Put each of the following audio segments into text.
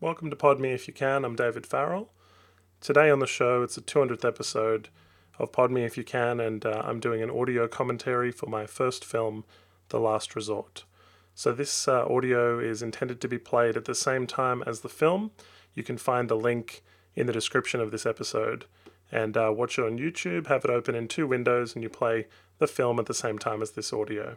Welcome to Pod Me If You Can. I'm David Farrell. Today on the show, it's the 200th episode of Pod Me If You Can, and uh, I'm doing an audio commentary for my first film, The Last Resort. So, this uh, audio is intended to be played at the same time as the film. You can find the link in the description of this episode and uh, watch it on YouTube, have it open in two windows, and you play the film at the same time as this audio.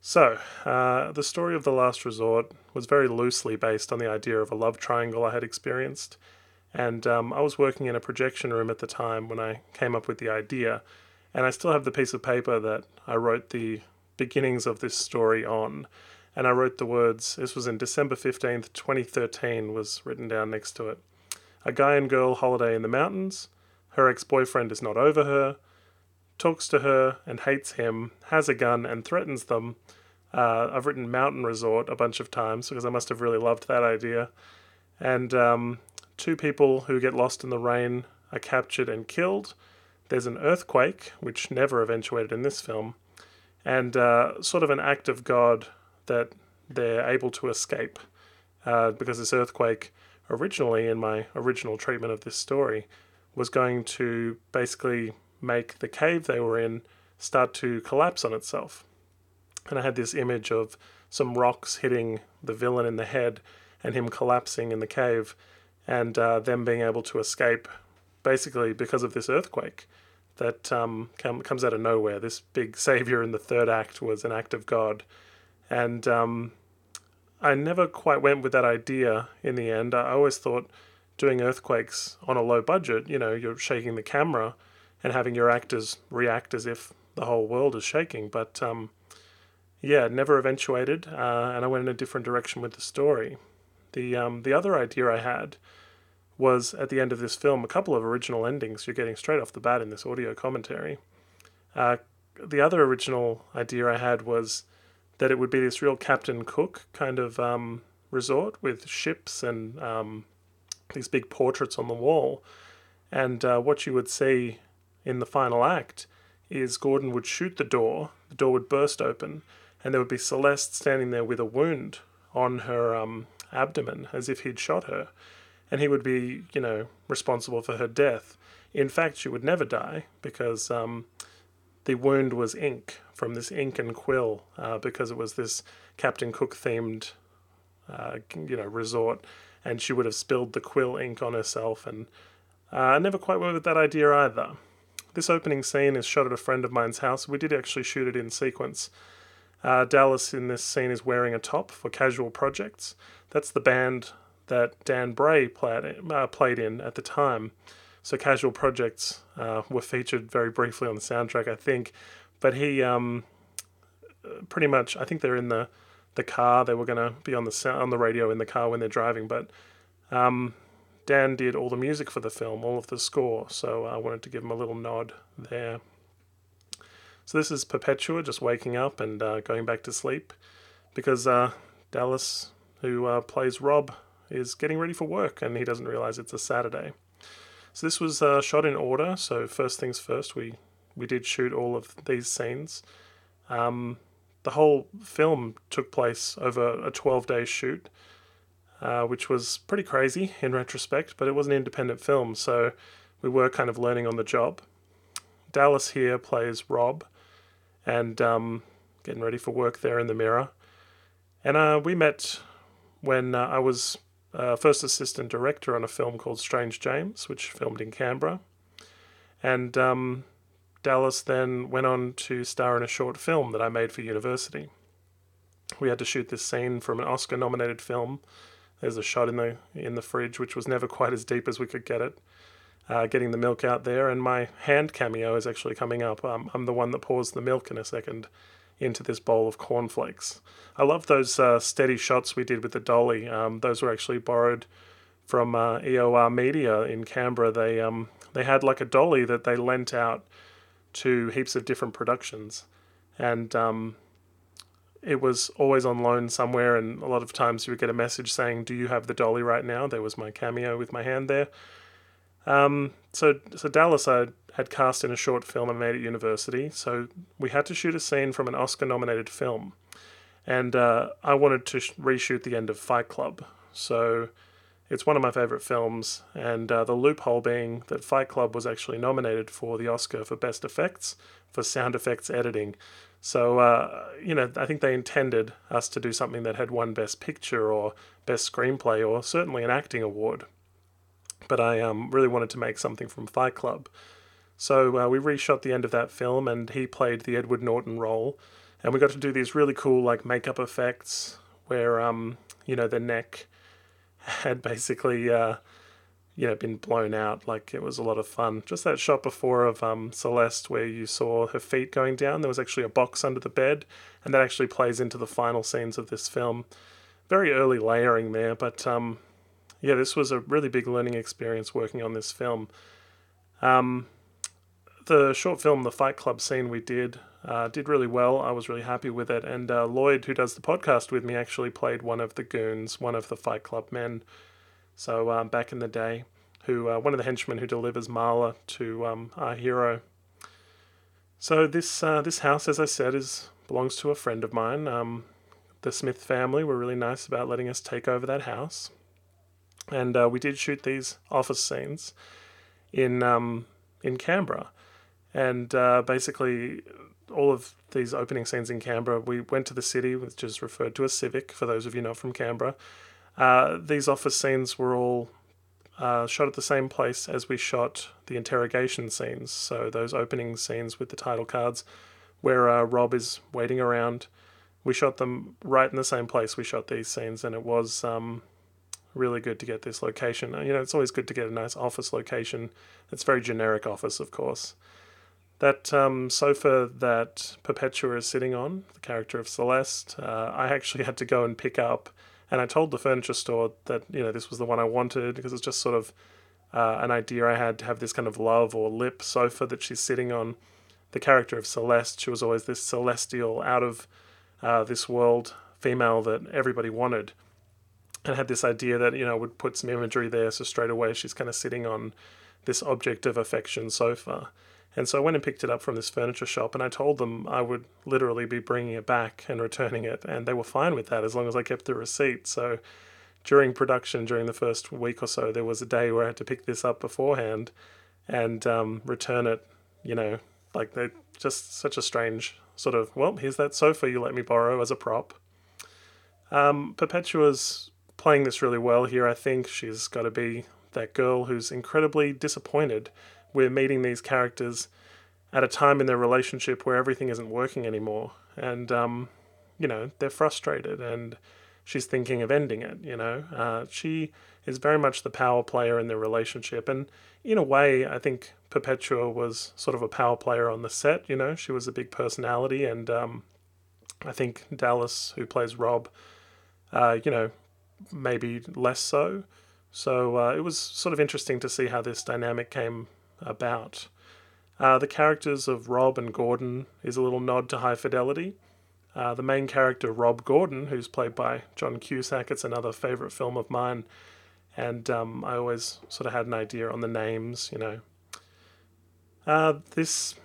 So, uh, the story of The Last Resort was very loosely based on the idea of a love triangle I had experienced. And um, I was working in a projection room at the time when I came up with the idea. And I still have the piece of paper that I wrote the beginnings of this story on. And I wrote the words, this was in December 15th, 2013, was written down next to it. A guy and girl holiday in the mountains. Her ex boyfriend is not over her talks to her and hates him, has a gun and threatens them. Uh, I've written Mountain Resort a bunch of times because I must have really loved that idea. And um, two people who get lost in the rain are captured and killed. There's an earthquake, which never eventuated in this film, and uh, sort of an act of God that they're able to escape uh, because this earthquake, originally in my original treatment of this story, was going to basically make the cave they were in start to collapse on itself. And I had this image of some rocks hitting the villain in the head and him collapsing in the cave and uh, them being able to escape basically because of this earthquake that um, come, comes out of nowhere. This big savior in the third act was an act of God. And um, I never quite went with that idea in the end. I always thought doing earthquakes on a low budget, you know, you're shaking the camera and having your actors react as if the whole world is shaking. But um, yeah, never eventuated, uh, and I went in a different direction with the story. The um, the other idea I had was at the end of this film a couple of original endings you're getting straight off the bat in this audio commentary. Uh, the other original idea I had was that it would be this real Captain Cook kind of um, resort with ships and um, these big portraits on the wall. And uh, what you would see in the final act is Gordon would shoot the door, the door would burst open, and there would be Celeste standing there with a wound on her um, abdomen as if he'd shot her. And he would be, you know, responsible for her death. In fact, she would never die because um, the wound was ink from this ink and quill uh, because it was this Captain Cook themed, uh, you know, resort. And she would have spilled the quill ink on herself. And uh, I never quite went with that idea either. This opening scene is shot at a friend of mine's house. We did actually shoot it in sequence. Uh, Dallas in this scene is wearing a top for casual projects. That's the band that Dan Bray played, uh, played in at the time. So casual projects uh, were featured very briefly on the soundtrack, I think. But he um, pretty much, I think they're in the the car. They were going to be on the on the radio in the car when they're driving, but um, Dan did all the music for the film, all of the score, so I wanted to give him a little nod there. So this is Perpetua just waking up and uh, going back to sleep because uh, Dallas, who uh, plays Rob, is getting ready for work and he doesn't realize it's a Saturday. So this was uh, shot in order. So first things first, we we did shoot all of these scenes. Um, the whole film took place over a 12 day shoot uh, which was pretty crazy in retrospect, but it was an independent film, so we were kind of learning on the job. Dallas here plays Rob, and um, getting ready for work there in the mirror. And uh, we met when uh, I was uh, first assistant director on a film called Strange James, which filmed in Canberra. And um, Dallas then went on to star in a short film that I made for university. We had to shoot this scene from an Oscar nominated film there's a shot in the in the fridge, which was never quite as deep as we could get it. Uh, getting the milk out there, and my hand cameo is actually coming up. Um, I'm the one that pours the milk in a second into this bowl of cornflakes. I love those uh, steady shots we did with the dolly. Um, those were actually borrowed from uh, EOR Media in Canberra. They um, they had like a dolly that they lent out to heaps of different productions, and um, it was always on loan somewhere, and a lot of times you would get a message saying, "Do you have the dolly right now?" There was my cameo with my hand there. Um, so, so Dallas I had cast in a short film I made at university. So we had to shoot a scene from an Oscar-nominated film, and uh, I wanted to reshoot the end of Fight Club, So it's one of my favorite films, and uh, the loophole being that Fight Club was actually nominated for the Oscar for Best Effects for sound effects editing. So, uh, you know, I think they intended us to do something that had won Best Picture or Best Screenplay or certainly an acting award. But I um, really wanted to make something from Fight Club. So uh, we reshot the end of that film, and he played the Edward Norton role. And we got to do these really cool, like, makeup effects where, um, you know, the neck had basically. Uh, you know, been blown out. Like it was a lot of fun. Just that shot before of um, Celeste where you saw her feet going down. There was actually a box under the bed, and that actually plays into the final scenes of this film. Very early layering there, but um, yeah, this was a really big learning experience working on this film. Um, the short film, the Fight Club scene we did, uh, did really well. I was really happy with it. And uh, Lloyd, who does the podcast with me, actually played one of the goons, one of the Fight Club men. So um, back in the day, who uh, one of the henchmen who delivers Marla to um, our hero. So this uh, this house, as I said, is belongs to a friend of mine. Um, the Smith family were really nice about letting us take over that house, and uh, we did shoot these office scenes in um, in Canberra, and uh, basically all of these opening scenes in Canberra, we went to the city, which is referred to as Civic for those of you not from Canberra, uh, these office scenes were all uh, shot at the same place as we shot the interrogation scenes. So those opening scenes with the title cards, where uh, Rob is waiting around, we shot them right in the same place we shot these scenes, and it was um, really good to get this location. You know, it's always good to get a nice office location. It's very generic office, of course. That um, sofa that Perpetua is sitting on, the character of Celeste, uh, I actually had to go and pick up and I told the furniture store that you know this was the one I wanted because it's just sort of uh, an idea I had to have this kind of love or lip sofa that she's sitting on. The character of Celeste, she was always this celestial, out of uh, this world female that everybody wanted, and had this idea that you know would put some imagery there. So straight away she's kind of sitting on this object of affection sofa. And so I went and picked it up from this furniture shop, and I told them I would literally be bringing it back and returning it, and they were fine with that as long as I kept the receipt. So during production, during the first week or so, there was a day where I had to pick this up beforehand and um, return it. You know, like they just such a strange sort of. Well, here's that sofa you let me borrow as a prop. Um, Perpetua's playing this really well here. I think she's got to be that girl who's incredibly disappointed we're meeting these characters at a time in their relationship where everything isn't working anymore, and um, you know they're frustrated, and she's thinking of ending it. You know, uh, she is very much the power player in their relationship, and in a way, I think Perpetua was sort of a power player on the set. You know, she was a big personality, and um, I think Dallas, who plays Rob, uh, you know, maybe less so. So uh, it was sort of interesting to see how this dynamic came about. Uh, the characters of Rob and Gordon is a little nod to High Fidelity. Uh, the main character, Rob Gordon, who's played by John Cusack, it's another favourite film of mine, and um, I always sort of had an idea on the names, you know. Uh, this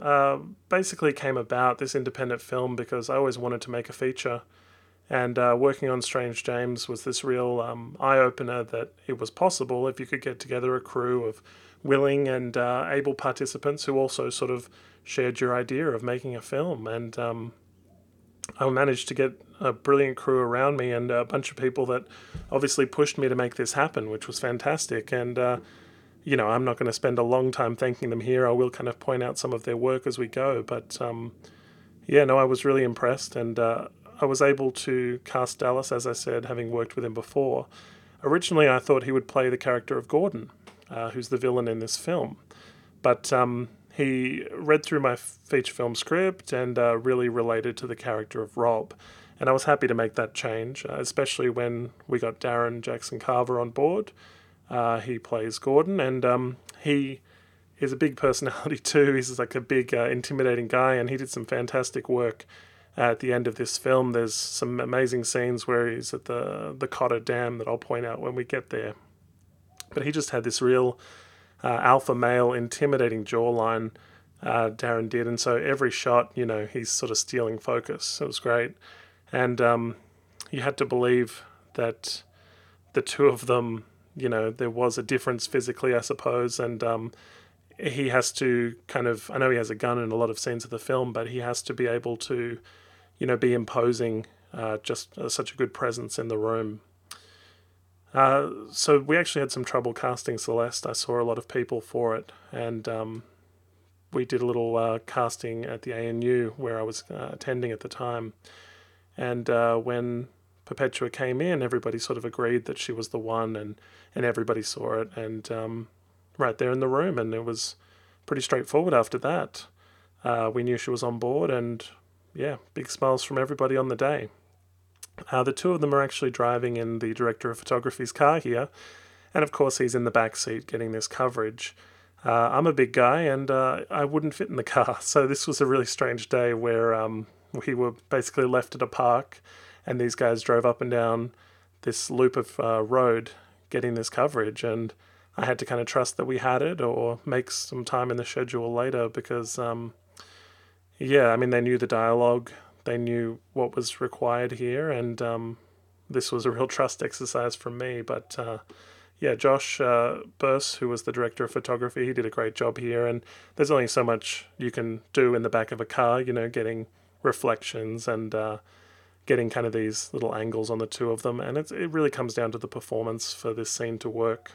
uh, basically came about, this independent film, because I always wanted to make a feature and uh, working on Strange James was this real um, eye opener that it was possible if you could get together a crew of willing and uh, able participants who also sort of shared your idea of making a film. And um, I managed to get a brilliant crew around me and a bunch of people that obviously pushed me to make this happen, which was fantastic. And uh, you know, I'm not going to spend a long time thanking them here. I will kind of point out some of their work as we go. But um, yeah, no, I was really impressed, and uh, I was able to cast Dallas, as I said, having worked with him before. Originally, I thought he would play the character of Gordon, uh, who's the villain in this film. But um, he read through my feature film script and uh, really related to the character of Rob. And I was happy to make that change, uh, especially when we got Darren Jackson Carver on board. Uh, he plays Gordon, and um, he is a big personality too. He's like a big, uh, intimidating guy, and he did some fantastic work at the end of this film. There's some amazing scenes where he's at the the Cotter Dam that I'll point out when we get there. But he just had this real uh, alpha male, intimidating jawline. Uh, Darren did, and so every shot, you know, he's sort of stealing focus. It was great, and um, you had to believe that the two of them, you know, there was a difference physically, I suppose, and um, he has to kind of. I know he has a gun in a lot of scenes of the film, but he has to be able to, you know, be imposing. Uh, just uh, such a good presence in the room. Uh, so we actually had some trouble casting Celeste. I saw a lot of people for it, and um, we did a little uh, casting at the ANU where I was uh, attending at the time. And uh, when Perpetua came in, everybody sort of agreed that she was the one, and and everybody saw it, and um, right there in the room, and it was pretty straightforward after that. Uh, we knew she was on board, and yeah, big smiles from everybody on the day. Uh, the two of them are actually driving in the director of photography's car here, and of course he's in the back seat getting this coverage. Uh, I'm a big guy and uh, I wouldn't fit in the car, so this was a really strange day where um, we were basically left at a park, and these guys drove up and down this loop of uh, road getting this coverage, and I had to kind of trust that we had it or make some time in the schedule later because, um, yeah, I mean they knew the dialogue, they knew what was required here, and um, this was a real trust exercise from me. But uh, yeah, Josh uh, Burse, who was the director of photography, he did a great job here. And there's only so much you can do in the back of a car, you know, getting reflections and uh, getting kind of these little angles on the two of them. And it really comes down to the performance for this scene to work.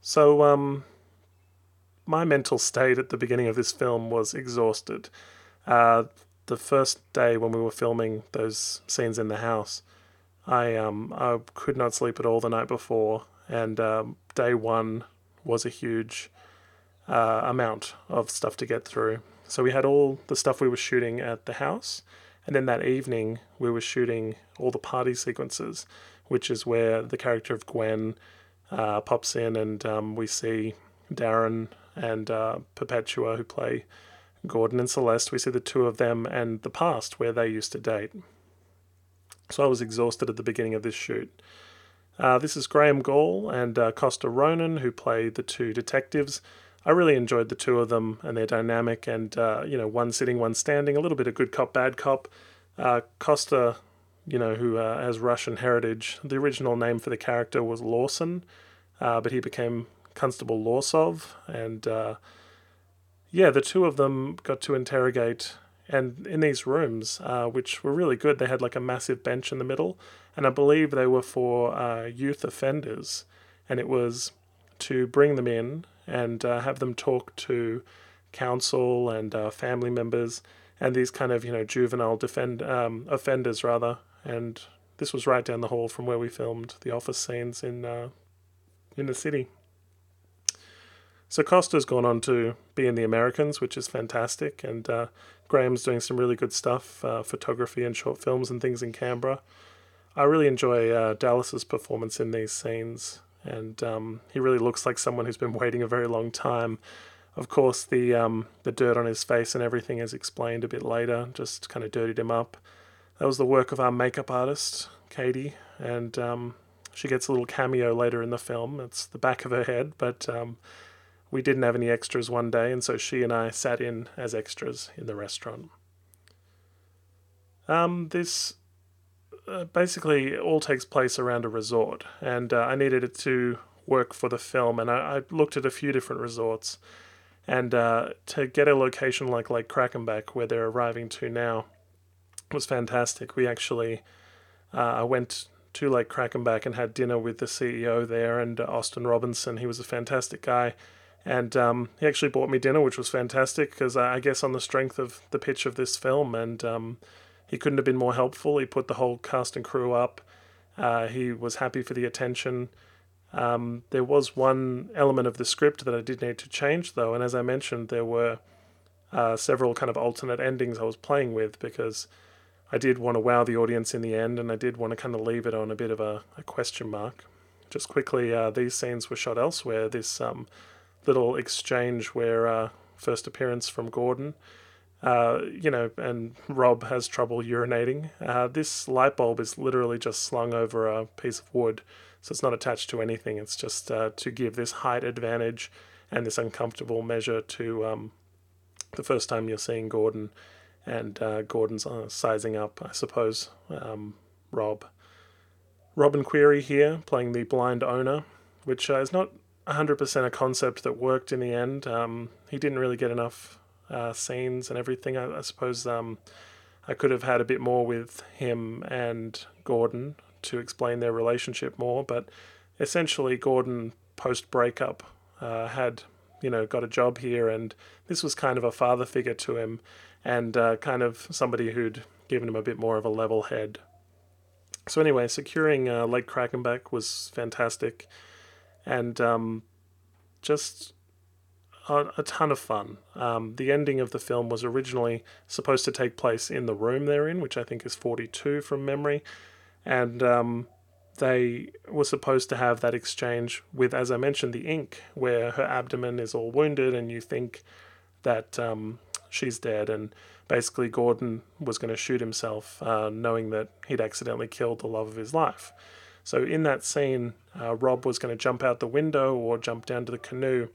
So, um, my mental state at the beginning of this film was exhausted. Uh, the first day when we were filming those scenes in the house, I um I could not sleep at all the night before, and um, day one was a huge uh, amount of stuff to get through. So we had all the stuff we were shooting at the house, and then that evening we were shooting all the party sequences, which is where the character of Gwen uh, pops in, and um, we see Darren and uh, Perpetua who play Gordon and Celeste, we see the two of them and the past where they used to date. So I was exhausted at the beginning of this shoot. Uh, this is Graham Gall and uh, Costa Ronin, who play the two detectives. I really enjoyed the two of them and their dynamic, and uh, you know, one sitting, one standing, a little bit of good cop, bad cop. Uh, Costa, you know, who uh, has Russian heritage. The original name for the character was Lawson, uh, but he became Constable Lorsov, and yeah, the two of them got to interrogate, and in these rooms, uh, which were really good, they had like a massive bench in the middle, and I believe they were for uh, youth offenders, and it was to bring them in and uh, have them talk to counsel and uh, family members and these kind of you know juvenile defend um, offenders rather, and this was right down the hall from where we filmed the office scenes in uh, in the city. So Costa's gone on to be in the Americans, which is fantastic, and uh, Graham's doing some really good stuff, uh, photography and short films and things in Canberra. I really enjoy uh, Dallas's performance in these scenes, and um, he really looks like someone who's been waiting a very long time. Of course, the um, the dirt on his face and everything is explained a bit later, just kind of dirtied him up. That was the work of our makeup artist, Katie, and um, she gets a little cameo later in the film. It's the back of her head, but um, we didn't have any extras one day, and so she and I sat in as extras in the restaurant. Um, this uh, basically all takes place around a resort, and uh, I needed it to work for the film, and I, I looked at a few different resorts, and uh, to get a location like Lake Crackenback, where they're arriving to now, was fantastic. We actually, uh, I went to Lake Crackenback and had dinner with the CEO there and Austin Robinson. He was a fantastic guy and um, he actually bought me dinner, which was fantastic because I guess on the strength of the pitch of this film, and um, he couldn't have been more helpful. He put the whole cast and crew up. Uh, he was happy for the attention. Um, there was one element of the script that I did need to change, though, and as I mentioned, there were uh, several kind of alternate endings I was playing with because I did want to wow the audience in the end, and I did want to kind of leave it on a bit of a, a question mark. Just quickly, uh, these scenes were shot elsewhere. This um, little exchange where uh, first appearance from Gordon, uh, you know, and Rob has trouble urinating. Uh, this light bulb is literally just slung over a piece of wood, so it's not attached to anything. It's just uh, to give this height advantage and this uncomfortable measure to um, the first time you're seeing Gordon, and uh, Gordon's uh, sizing up, I suppose, um, Rob. Robin Query here, playing the blind owner, which is not 100% a concept that worked in the end. Um, he didn't really get enough uh, scenes and everything. I, I suppose um, I could have had a bit more with him and Gordon to explain their relationship more, but essentially, Gordon post breakup uh, had you know got a job here, and this was kind of a father figure to him, and uh, kind of somebody who'd given him a bit more of a level head so anyway, securing uh, Lake Crackenback was fantastic, and um, just a, a, ton of fun. Um, the ending of the film was originally supposed to take place in the room they're in, which I think is 42 from memory, and um, they were supposed to have that exchange with, as I mentioned, the ink, where her abdomen is all wounded, and you think that um, she's dead, and basically Gordon was going to shoot himself, uh, knowing that he'd accidentally killed the love of his life. So in that scene, uh, Rob was going to jump out the window or jump down to the canoe,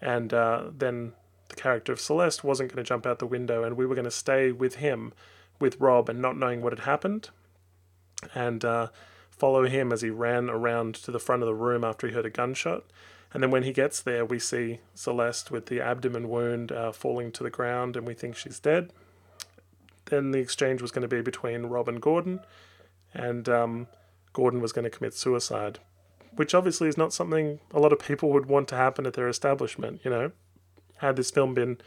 and uh, then the character of Celeste wasn't going to jump out the window, and we were going to stay with him, with Rob, and not knowing what had happened, and uh, follow him as he ran around to the front of the room after he heard a gunshot. And then when he gets there, we see Celeste with the abdomen wound uh, falling to the ground, and we think she's dead then the exchange was going to be between Rob and Gordon, and um, Gordon was going to commit suicide, which obviously is not something a lot of people would want to happen at their establishment. You know, had this film been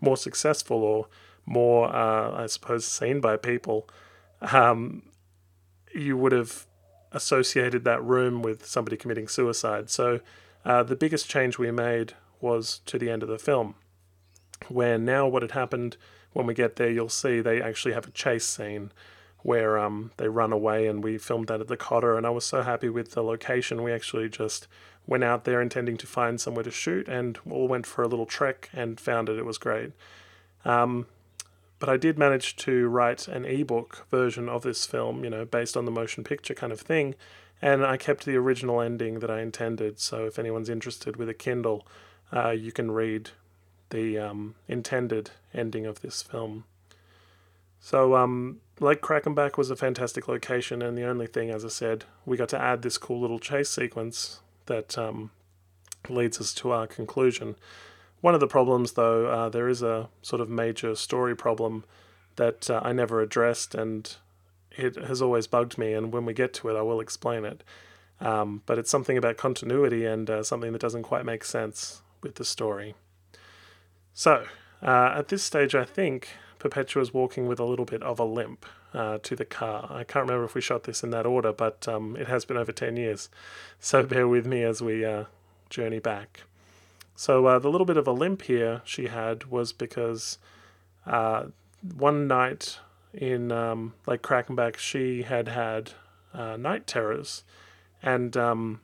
more successful or more, uh, I suppose, seen by people, um, you would have associated that room with somebody committing suicide. So uh, the biggest change we made was to the end of the film, where now what had happened when we get there, you'll see they actually have a chase scene where um, they run away, and we filmed that at the Cotter. And I was so happy with the location. We actually just went out there intending to find somewhere to shoot, and all went for a little trek and found it. It was great. Um, but I did manage to write an ebook version of this film, you know, based on the motion picture kind of thing. And I kept the original ending that I intended. So if anyone's interested with a Kindle, uh, you can read the um, intended ending of this film. So, um, Lake Crackenback was a fantastic location, and the only thing, as I said, we got to add this cool little chase sequence that um, leads us to our conclusion. One of the problems, though, uh, there is a sort of major story problem that uh, I never addressed, and it has always bugged me. And when we get to it, I will explain it. Um, but it's something about continuity and uh, something that doesn't quite make sense with the story. So, uh, at this stage, I think Perpetua is walking with a little bit of a limp uh, to the car. I can't remember if we shot this in that order, but um, it has been over 10 years. So, bear with me as we uh, journey back. So, uh, the little bit of a limp here she had was because uh, one night in um, Lake Crackenback, she had had uh, night terrors. And um,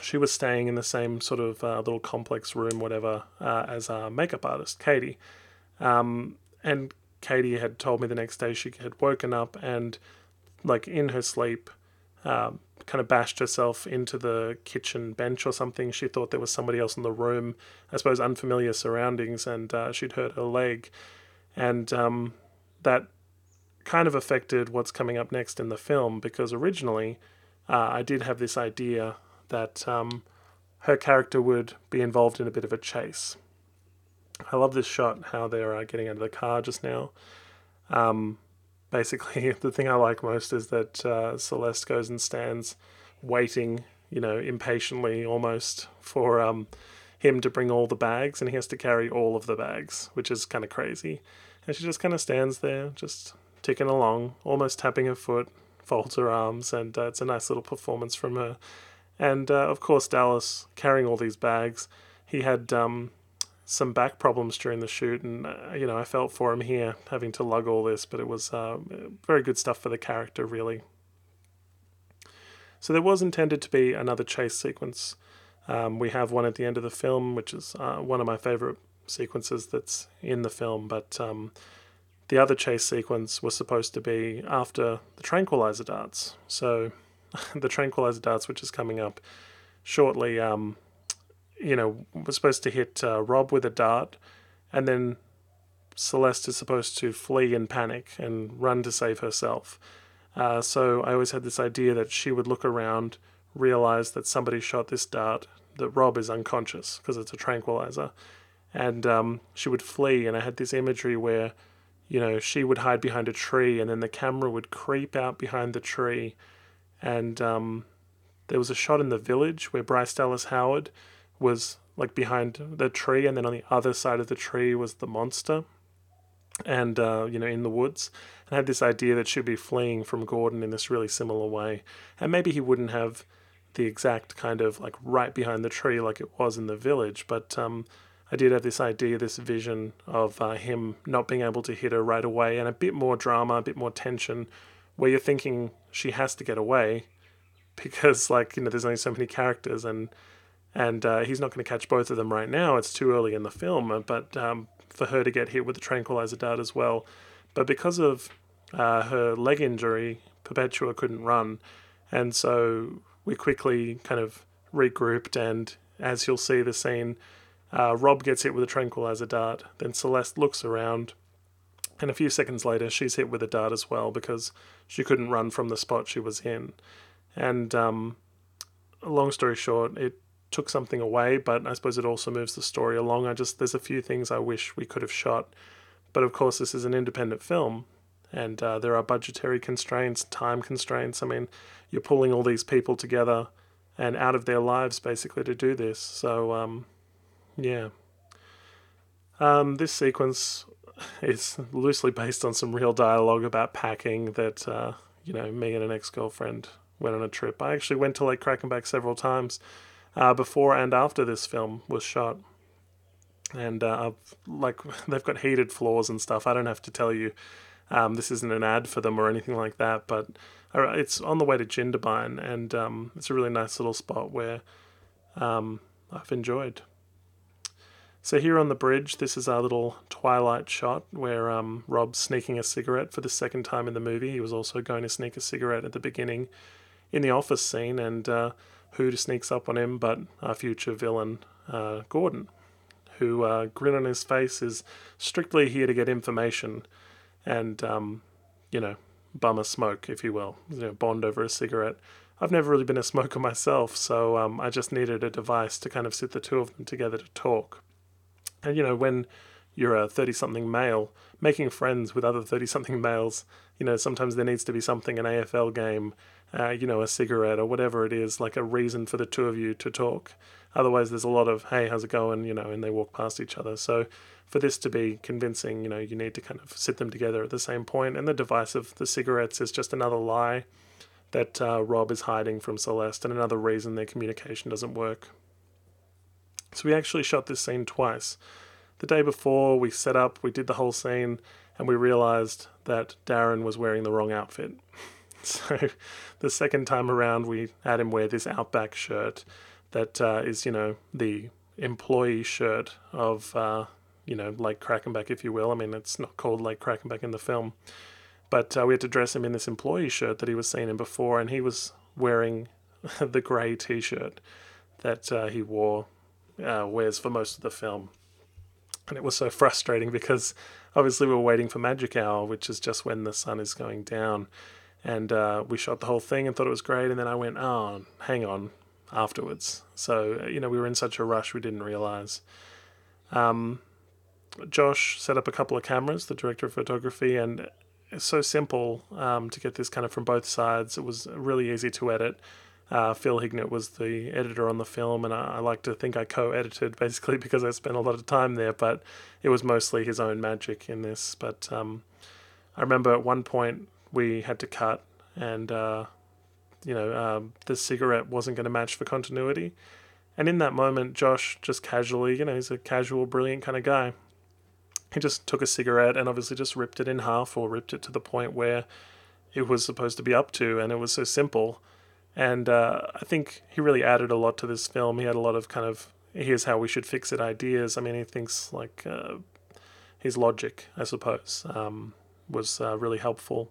she was staying in the same sort of uh, little complex room, whatever, as our makeup artist, Katie. Um, and Katie had told me the next day she had woken up and, like, in her sleep, um, kind of bashed herself into the kitchen bench or something. She thought there was somebody else in the room, I suppose, unfamiliar surroundings, and uh, she'd hurt her leg. And um, that kind of affected what's coming up next in the film because originally uh, I did have this idea that um, her character would be involved in a bit of a chase. I love this shot, how they're uh, getting out of the car just now. Um, basically, the thing I like most is that uh, Celeste goes and stands waiting, you know, impatiently almost for um, him to bring all the bags, and he has to carry all of the bags, which is kind of crazy. And she just kind of stands there, just ticking along, almost tapping her foot, folds her arms, and uh, it's a nice little performance from her. And uh, of course, Dallas carrying all these bags, he had um, some back problems during the shoot, and uh, you know I felt for him here having to lug all this, but it was uh, very good stuff for the character, really. So there was intended to be another chase sequence. Um, we have one at the end of the film, which is uh, one of my favorite sequences that's in the film, but um, the other chase sequence was supposed to be after the tranquilizer darts. So the tranquilizer darts, which is coming up shortly, um, you know, was supposed to hit uh, Rob with a dart, and then Celeste is supposed to flee in panic and run to save herself. Uh, so I always had this idea that she would look around, realize that somebody shot this dart, that Rob is unconscious because it's a tranquilizer, and um, she would flee. And I had this imagery where, you know, she would hide behind a tree, and then the camera would creep out behind the tree, and um, there was a shot in the village where Bryce Dallas Howard was like behind the tree, and then on the other side of the tree was the monster, and uh, you know, in the woods. And I had this idea that she'd be fleeing from Gordon in this really similar way, and maybe he wouldn't have the exact kind of like right behind the tree like it was in the village, but um, I did have this idea, this vision of uh, him not being able to hit her right away, and a bit more drama, a bit more tension, where you're thinking she has to get away because like you know there's only so many characters and and uh, he's not going to catch both of them right now. It's too early in the film, but um, for her to get hit with the tranquilizer dart as well. But because of uh, her leg injury, Perpetua couldn't run, and so we quickly kind of regrouped. And as you'll see, the scene, uh, Rob gets hit with a tranquilizer dart. Then Celeste looks around, and a few seconds later, she's hit with a dart as well because she couldn't run from the spot she was in. And um, long story short, it took something away, but I suppose it also moves the story along. I just there's a few things I wish we could have shot, but of course this is an independent film, and uh, there are budgetary constraints, time constraints. I mean, you're pulling all these people together and out of their lives basically to do this. So um, yeah, um, this sequence is loosely based on some real dialogue about packing that uh, you know me and an ex-girlfriend went on a trip. I actually went to Lake Crackenback several times uh, before and after this film was shot. And uh, like they've got heated floors and stuff. I don't have to tell you. Um, this isn't an ad for them or anything like that, but it's on the way to Jindabyne, and um, it's a really nice little spot where um, I've enjoyed. So here on the bridge, this is our little twilight shot where um, Rob's sneaking a cigarette for the second time in the movie. He was also going to sneak a cigarette at the beginning in the office scene, and uh, who sneaks up on him but our future villain, uh, Gordon, who, uh, grin on his face, is strictly here to get information and, um, you know, bum a smoke, if you will, you know, bond over a cigarette. I've never really been a smoker myself, so um, I just needed a device to kind of sit the two of them together to talk. And, you know, when you're a 30 something male, making friends with other 30 something males, you know, sometimes there needs to be something, an AFL game, uh, you know, a cigarette or whatever it is, like a reason for the two of you to talk. Otherwise, there's a lot of, hey, how's it going? You know, and they walk past each other. So for this to be convincing, you know, you need to kind of sit them together at the same point. And the device of the cigarettes is just another lie that uh, Rob is hiding from Celeste and another reason their communication doesn't work. So we actually shot this scene twice. The day before, we set up, we did the whole scene, and we realized that Darren was wearing the wrong outfit. So the second time around, we had him wear this Outback shirt that uh, is, you know, the employee shirt of, uh, you know, Lake Crackenback, if you will. I mean, it's not called Lake Crackenback in the film. But uh, we had to dress him in this employee shirt that he was seen in before, and he was wearing the grey t shirt that uh, he wore, uh, wears for most of the film. And it was so frustrating because obviously we were waiting for magic hour, which is just when the sun is going down and uh, we shot the whole thing and thought it was great. And then I went, oh, hang on, afterwards. So you know, we were in such a rush we didn't realize. Um, Josh set up a couple of cameras, the director of photography, and it's so simple um, to get this kind of from both sides. It was really easy to edit. Uh, Phil Hignett was the editor on the film, and I, I like to think I co edited basically because I spent a lot of time there, but it was mostly his own magic in this. But um, I remember at one point we had to cut, and uh, you know um, the cigarette wasn't going to match for continuity. And in that moment, Josh just casually, you know, he's a casual, brilliant kind of guy. He just took a cigarette and obviously just ripped it in half or ripped it to the point where it was supposed to be up to, and it was so simple. And uh, I think he really added a lot to this film. He had a lot of kind of here's how we should fix it ideas. I mean, he thinks like uh, his logic, I suppose, um, was uh, really helpful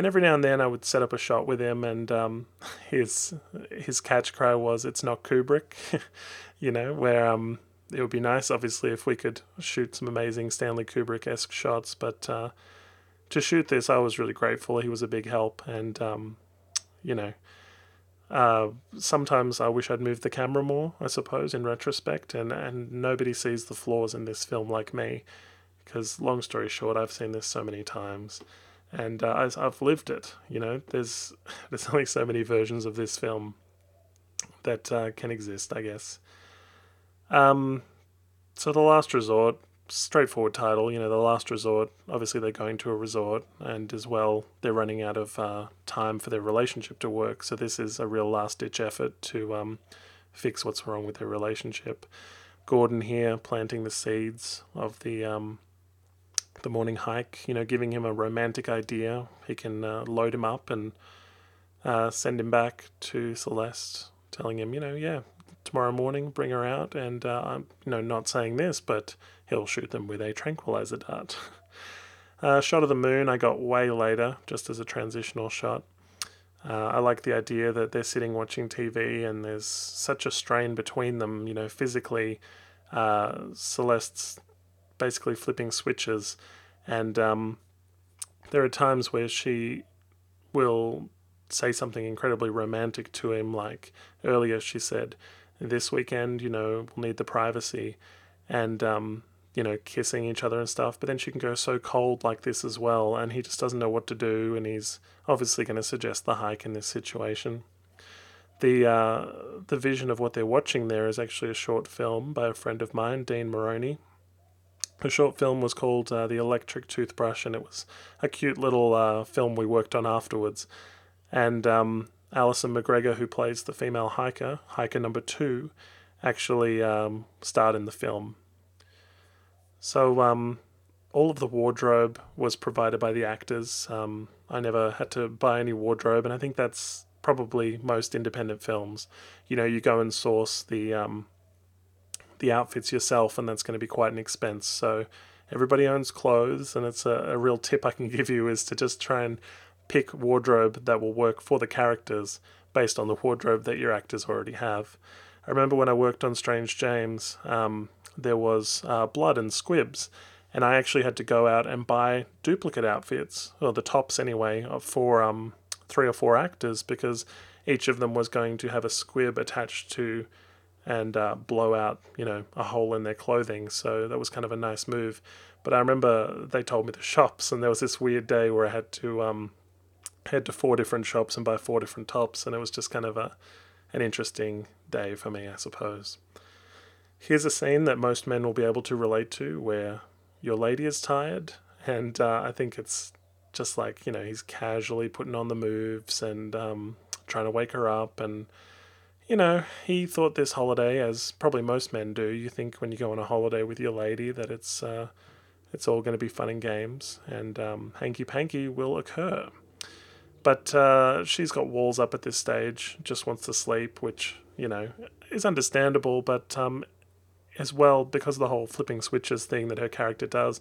and every now and then I would set up a shot with him, and um, his his catch cry was, "It's not Kubrick," you know, where um, it would be nice, obviously, if we could shoot some amazing Stanley Kubrick esque shots, but uh, to shoot this, I was really grateful. He was a big help, and um, you know, uh, sometimes I wish I'd moved the camera more. I suppose in retrospect, and and nobody sees the flaws in this film like me, because long story short, I've seen this so many times, and uh, I've lived it. You know, there's there's only so many versions of this film that uh, can exist, I guess. Um, so the last resort straightforward title. You know, the last resort. Obviously, they're going to a resort, and as well, they're running out of uh, time for their relationship to work. So this is a real last ditch effort to um, fix what's wrong with their relationship. Gordon here planting the seeds of the um, the morning hike. You know, giving him a romantic idea. He can uh, load him up and uh, send him back to Celeste, telling him, you know, yeah, tomorrow morning, bring her out, and uh, I'm, you know, not saying this, but he'll shoot them with a tranquilizer dart. uh, shot of the moon I got way later, just as a transitional shot. Uh, I like the idea that they're sitting watching TV and there's such a strain between them, you know, physically. Uh, Celeste's basically flipping switches, and um, there are times where she will say something incredibly romantic to him, like earlier she said, This weekend, you know, we'll need the privacy. And um, you know, kissing each other and stuff. But then she can go so cold like this as well, and he just doesn't know what to do, and he's obviously going to suggest the hike in this situation. The uh, the vision of what they're watching there is actually a short film by a friend of mine, Dean Maroney. The short film was called uh, The Electric Toothbrush, and it was a cute little uh, film we worked on afterwards. And um, Alison McGregor, who plays the female hiker, hiker number two, actually um, starred in the film so um, all of the wardrobe was provided by the actors. Um, I never had to buy any wardrobe, and I think that's probably most independent films. You know, you go and source the um, the outfits yourself, and that's going to be quite an expense. So everybody owns clothes, and it's a, a real tip I can give you is to just try and pick wardrobe that will work for the characters based on the wardrobe that your actors already have. I remember when I worked on Strange James, um, there was uh, blood and squibs, and I actually had to go out and buy duplicate outfits, or the tops anyway, for um, three or four actors because each of them was going to have a squib attached to and uh, blow out, you know, a hole in their clothing. So that was kind of a nice move. But I remember they told me the shops, and there was this weird day where I had to um, head to four different shops and buy four different tops, and it was just kind of a an interesting day for me, I suppose. Here's a scene that most men will be able to relate to where your lady is tired, and uh, I think it's just like, you know, he's casually putting on the moves and um, trying to wake her up. And, you know, he thought this holiday, as probably most men do, you think when you go on a holiday with your lady that it's. Uh, it's all going to be fun and games, and um, hanky panky will occur. But uh, she's got walls up at this stage, just wants to sleep, which, you know, is understandable, but um, as well because of the whole flipping switches thing that her character does.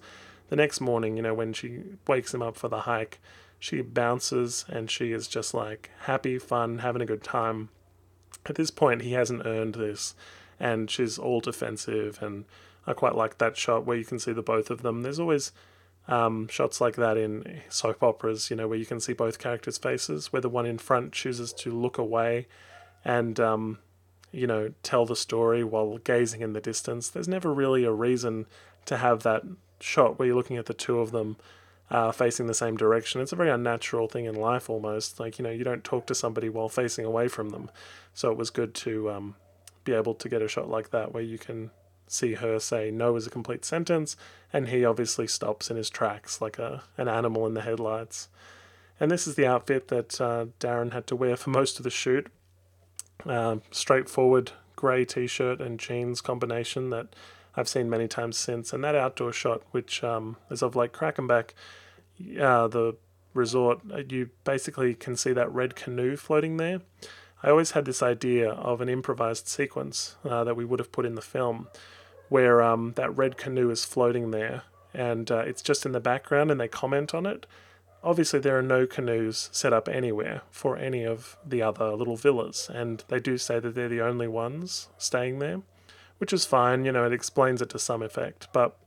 The next morning, you know, when she wakes him up for the hike, she bounces and she is just like happy, fun, having a good time. At this point, he hasn't earned this, and she's all defensive. And I quite like that shot where you can see the both of them. There's always um, shots like that in soap operas, you know, where you can see both characters' faces, where the one in front chooses to look away and um, you know, tell the story while gazing in the distance. There's never really a reason to have that shot where you're looking at the two of them uh, facing the same direction. It's a very unnatural thing in life almost. Like, you know, you don't talk to somebody while facing away from them. So it was good to um, be able to get a shot like that where you can see her say no as a complete sentence, and he obviously stops in his tracks like a, an animal in the headlights. And this is the outfit that uh, Darren had to wear for most of the shoot. Uh, straightforward grey t-shirt and jeans combination that I've seen many times since. And that outdoor shot, which um, is of Lake Crackenback, uh, the resort, uh, you basically can see that red canoe floating there. I always had this idea of an improvised sequence uh, that we would have put in the film where um, that red canoe is floating there and uh, it's just in the background and they comment on it obviously there are no canoes set up anywhere for any of the other little villas, and they do say that they're the only ones staying there, which is fine. You know, it explains it to some effect, but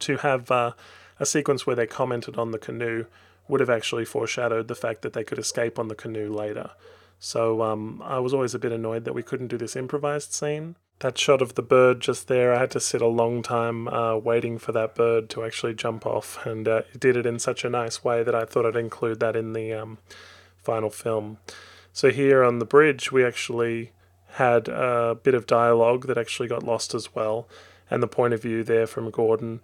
to have uh, a sequence where they commented on the canoe would have actually foreshadowed the fact that they could escape on the canoe later. So um, I was always a bit annoyed that we couldn't do this improvised scene. That shot of the bird just there, I had to sit a long time uh, waiting for that bird to actually jump off, and uh, it did it in such a nice way that I thought I'd include that in the um, final film. So here on the bridge, we actually had a bit of dialogue that actually got lost as well, and the point of view there from Gordon.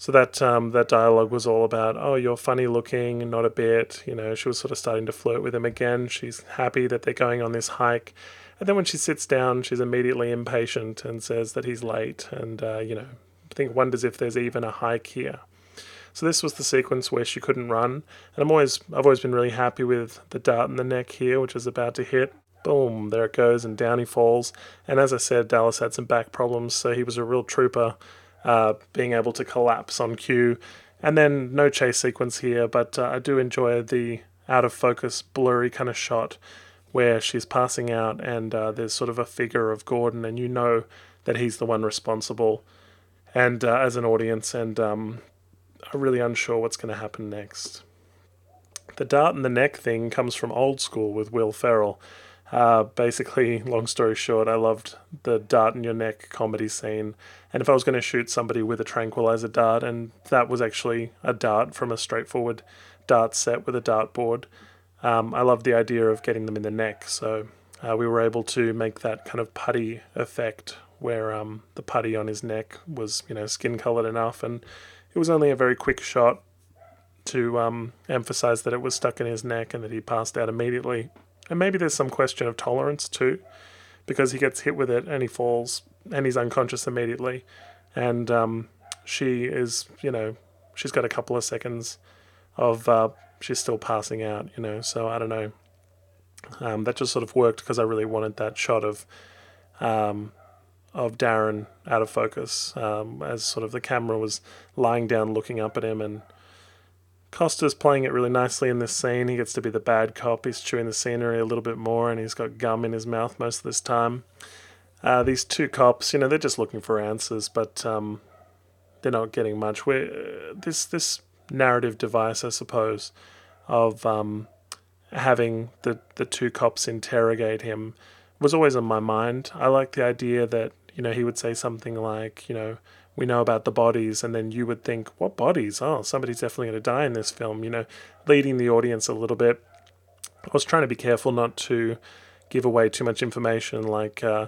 So that um, that dialogue was all about, oh, you're funny looking, not a bit. You know, she was sort of starting to flirt with him again. She's happy that they're going on this hike, and then when she sits down, she's immediately impatient and says that he's late, and uh, you know, I think wonders if there's even a hike here. So this was the sequence where she couldn't run, and I'm always I've always been really happy with the dart in the neck here, which is about to hit. Boom, there it goes, and down he falls. And as I said, Dallas had some back problems, so he was a real trooper uh, being able to collapse on cue. And then no chase sequence here, but uh, I do enjoy the out of focus, blurry kind of shot where she's passing out and uh, there's sort of a figure of Gordon, and you know that he's the one responsible. And uh, as an audience, and um, I'm really unsure what's going to happen next. The dart in the neck thing comes from old school with Will Ferrell. Uh, basically, long story short, I loved the dart in your neck comedy scene. And if I was going to shoot somebody with a tranquilizer dart, and that was actually a dart from a straightforward dart set with a dartboard, um, I loved the idea of getting them in the neck. So uh, we were able to make that kind of putty effect where um, the putty on his neck was, you know, skin colored enough. And it was only a very quick shot to um, emphasize that it was stuck in his neck and that he passed out immediately. And maybe there's some question of tolerance too, because he gets hit with it and he falls and he's unconscious immediately. And um, she is, you know, she's got a couple of seconds of uh, she's still passing out, you know. So I don't know. Um, that just sort of worked because I really wanted that shot of um, of Darren out of focus um, as sort of the camera was lying down looking up at him and Costa's playing it really nicely in this scene. He gets to be the bad cop. He's chewing the scenery a little bit more, and he's got gum in his mouth most of this time. Uh, these two cops, you know, they're just looking for answers, but um, they're not getting much. we uh, this this narrative device, I suppose, of um, having the the two cops interrogate him was always on my mind. I like the idea that you know he would say something like, you know we know about the bodies, and then you would think, what bodies? Oh, somebody's definitely going to die in this film, you know, leading the audience a little bit. I was trying to be careful not to give away too much information, like uh,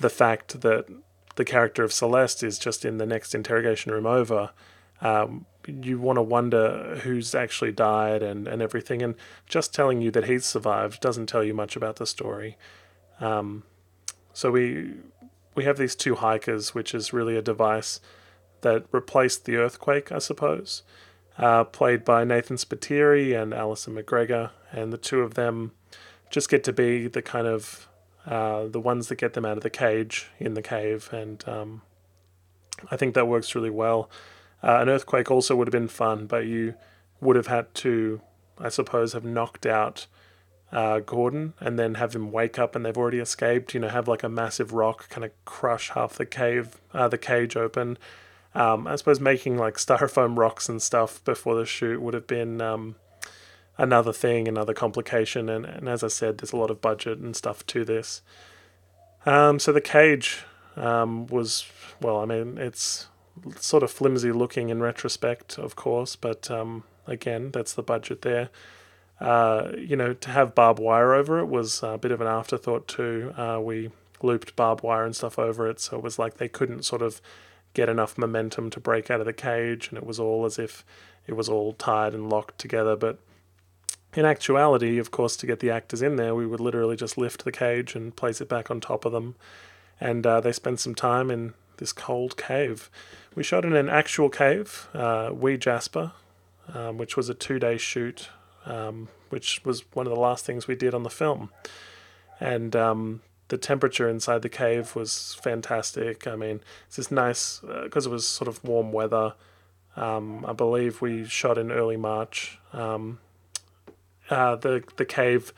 the fact that the character of Celeste is just in the next interrogation room over. Um, you want to wonder who's actually died and, and everything, and just telling you that he's survived doesn't tell you much about the story. Um, so we we have these two hikers, which is really a device that replaced the earthquake, I suppose, uh, played by Nathan Spiteri and Alison McGregor, and the two of them just get to be the kind of uh, the ones that get them out of the cage in the cave, and um, I think that works really well. Uh, an earthquake also would have been fun, but you would have had to, I suppose, have knocked out uh, Gordon and then have him wake up and they've already escaped. You know, have like a massive rock kind of crush half the cave, uh, the cage open. Um, I suppose making like styrofoam rocks and stuff before the shoot would have been um, another thing, another complication. And, and as I said, there's a lot of budget and stuff to this. Um, so the cage um, was, well, I mean, it's sort of flimsy looking in retrospect, of course, but um, again, that's the budget there. Uh, you know, to have barbed wire over it was a bit of an afterthought too. Uh, we looped barbed wire and stuff over it, so it was like they couldn't sort of get enough momentum to break out of the cage, and it was all as if it was all tied and locked together. But in actuality, of course, to get the actors in there, we would literally just lift the cage and place it back on top of them. And uh, they spent some time in this cold cave. We shot in an actual cave, uh, Wee Jasper, um, which was a two day shoot um, which was one of the last things we did on the film. And um, the temperature inside the cave was fantastic. I mean, it's just nice because uh, it was sort of warm weather. Um, I believe we shot in early March. Um, uh, the the cave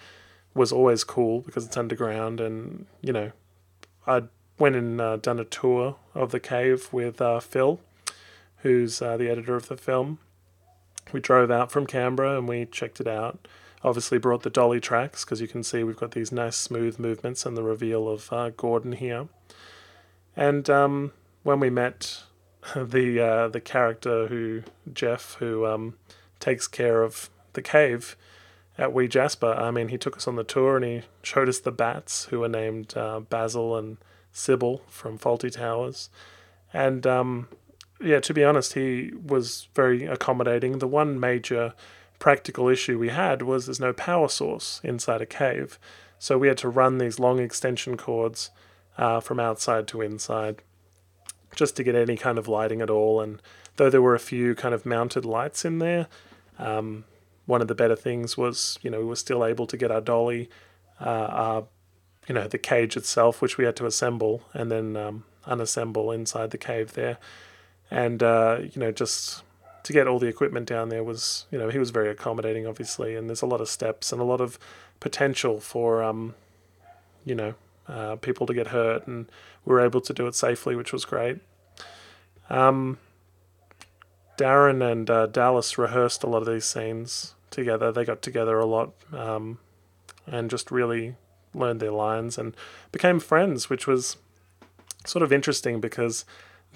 was always cool because it's underground, and you know, I went and uh, done a tour of the cave with uh, Phil, who's uh, the editor of the film, we drove out from Canberra and we checked it out. Obviously, brought the dolly tracks because you can see we've got these nice smooth movements and the reveal of uh, Gordon here. And um, when we met the uh, the character who Jeff, who um, takes care of the cave at Wee Jasper, I mean, he took us on the tour and he showed us the bats who were named uh, Basil and Sybil from Fawlty Towers. And um, yeah, to be honest, he was very accommodating. The one major practical issue we had was there's no power source inside a cave. So we had to run these long extension cords uh, from outside to inside just to get any kind of lighting at all. And though there were a few kind of mounted lights in there, um, one of the better things was, you know, we were still able to get our dolly, uh, our, you know, the cage itself, which we had to assemble and then um, unassemble inside the cave there. And, uh, you know, just to get all the equipment down there was, you know, he was very accommodating, obviously. And there's a lot of steps and a lot of potential for, um, you know, uh, people to get hurt, and we were able to do it safely, which was great. Um, Darren and uh, Dallas rehearsed a lot of these scenes together. They got together a lot um, and just really learned their lines and became friends, which was sort of interesting because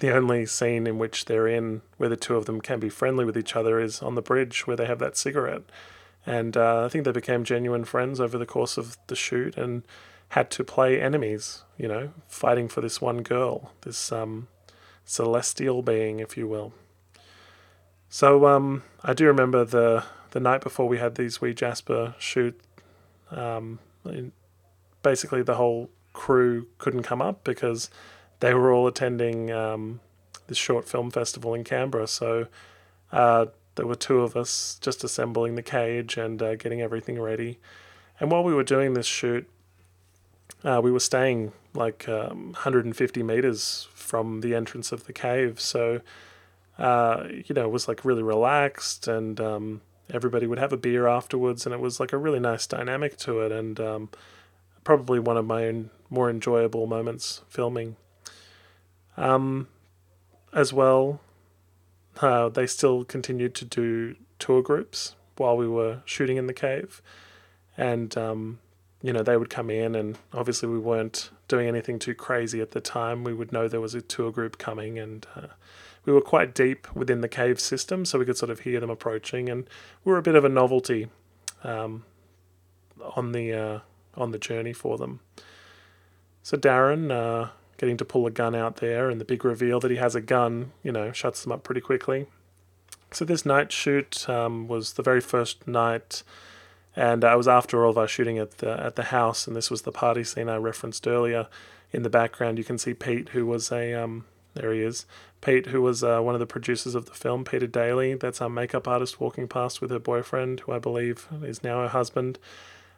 the only scene in which they're in where the two of them can be friendly with each other is on the bridge where they have that cigarette. And uh, I think they became genuine friends over the course of the shoot and had to play enemies, you know, fighting for this one girl, this um, celestial being, if you will. So um, I do remember the the night before we had these Wee Jasper shoot. Um, basically, the whole crew couldn't come up because they were all attending um, this short film festival in Canberra. So uh, there were two of us just assembling the cage and uh, getting everything ready. And while we were doing this shoot, uh, we were staying like um, 150 meters from the entrance of the cave, so uh, you know it was like really relaxed, and um, everybody would have a beer afterwards, and it was like a really nice dynamic to it, and um, probably one of my more enjoyable moments filming. Um, as well, uh, they still continued to do tour groups while we were shooting in the cave, and um, you know, they would come in, and obviously we weren't doing anything too crazy at the time. We would know there was a tour group coming, and uh, we were quite deep within the cave system, so we could sort of hear them approaching, and we were a bit of a novelty um, on the uh, on the journey for them. So Darren, uh, getting to pull a gun out there, and the big reveal that he has a gun, you know, shuts them up pretty quickly. So this night shoot um, was the very first night and I was after all of our shooting at the at the house, and this was the party scene I referenced earlier. In the background, you can see Pete, who was a um, there he is, Pete, who was uh, one of the producers of the film, Peter Daly. That's our makeup artist walking past with her boyfriend, who I believe is now her husband.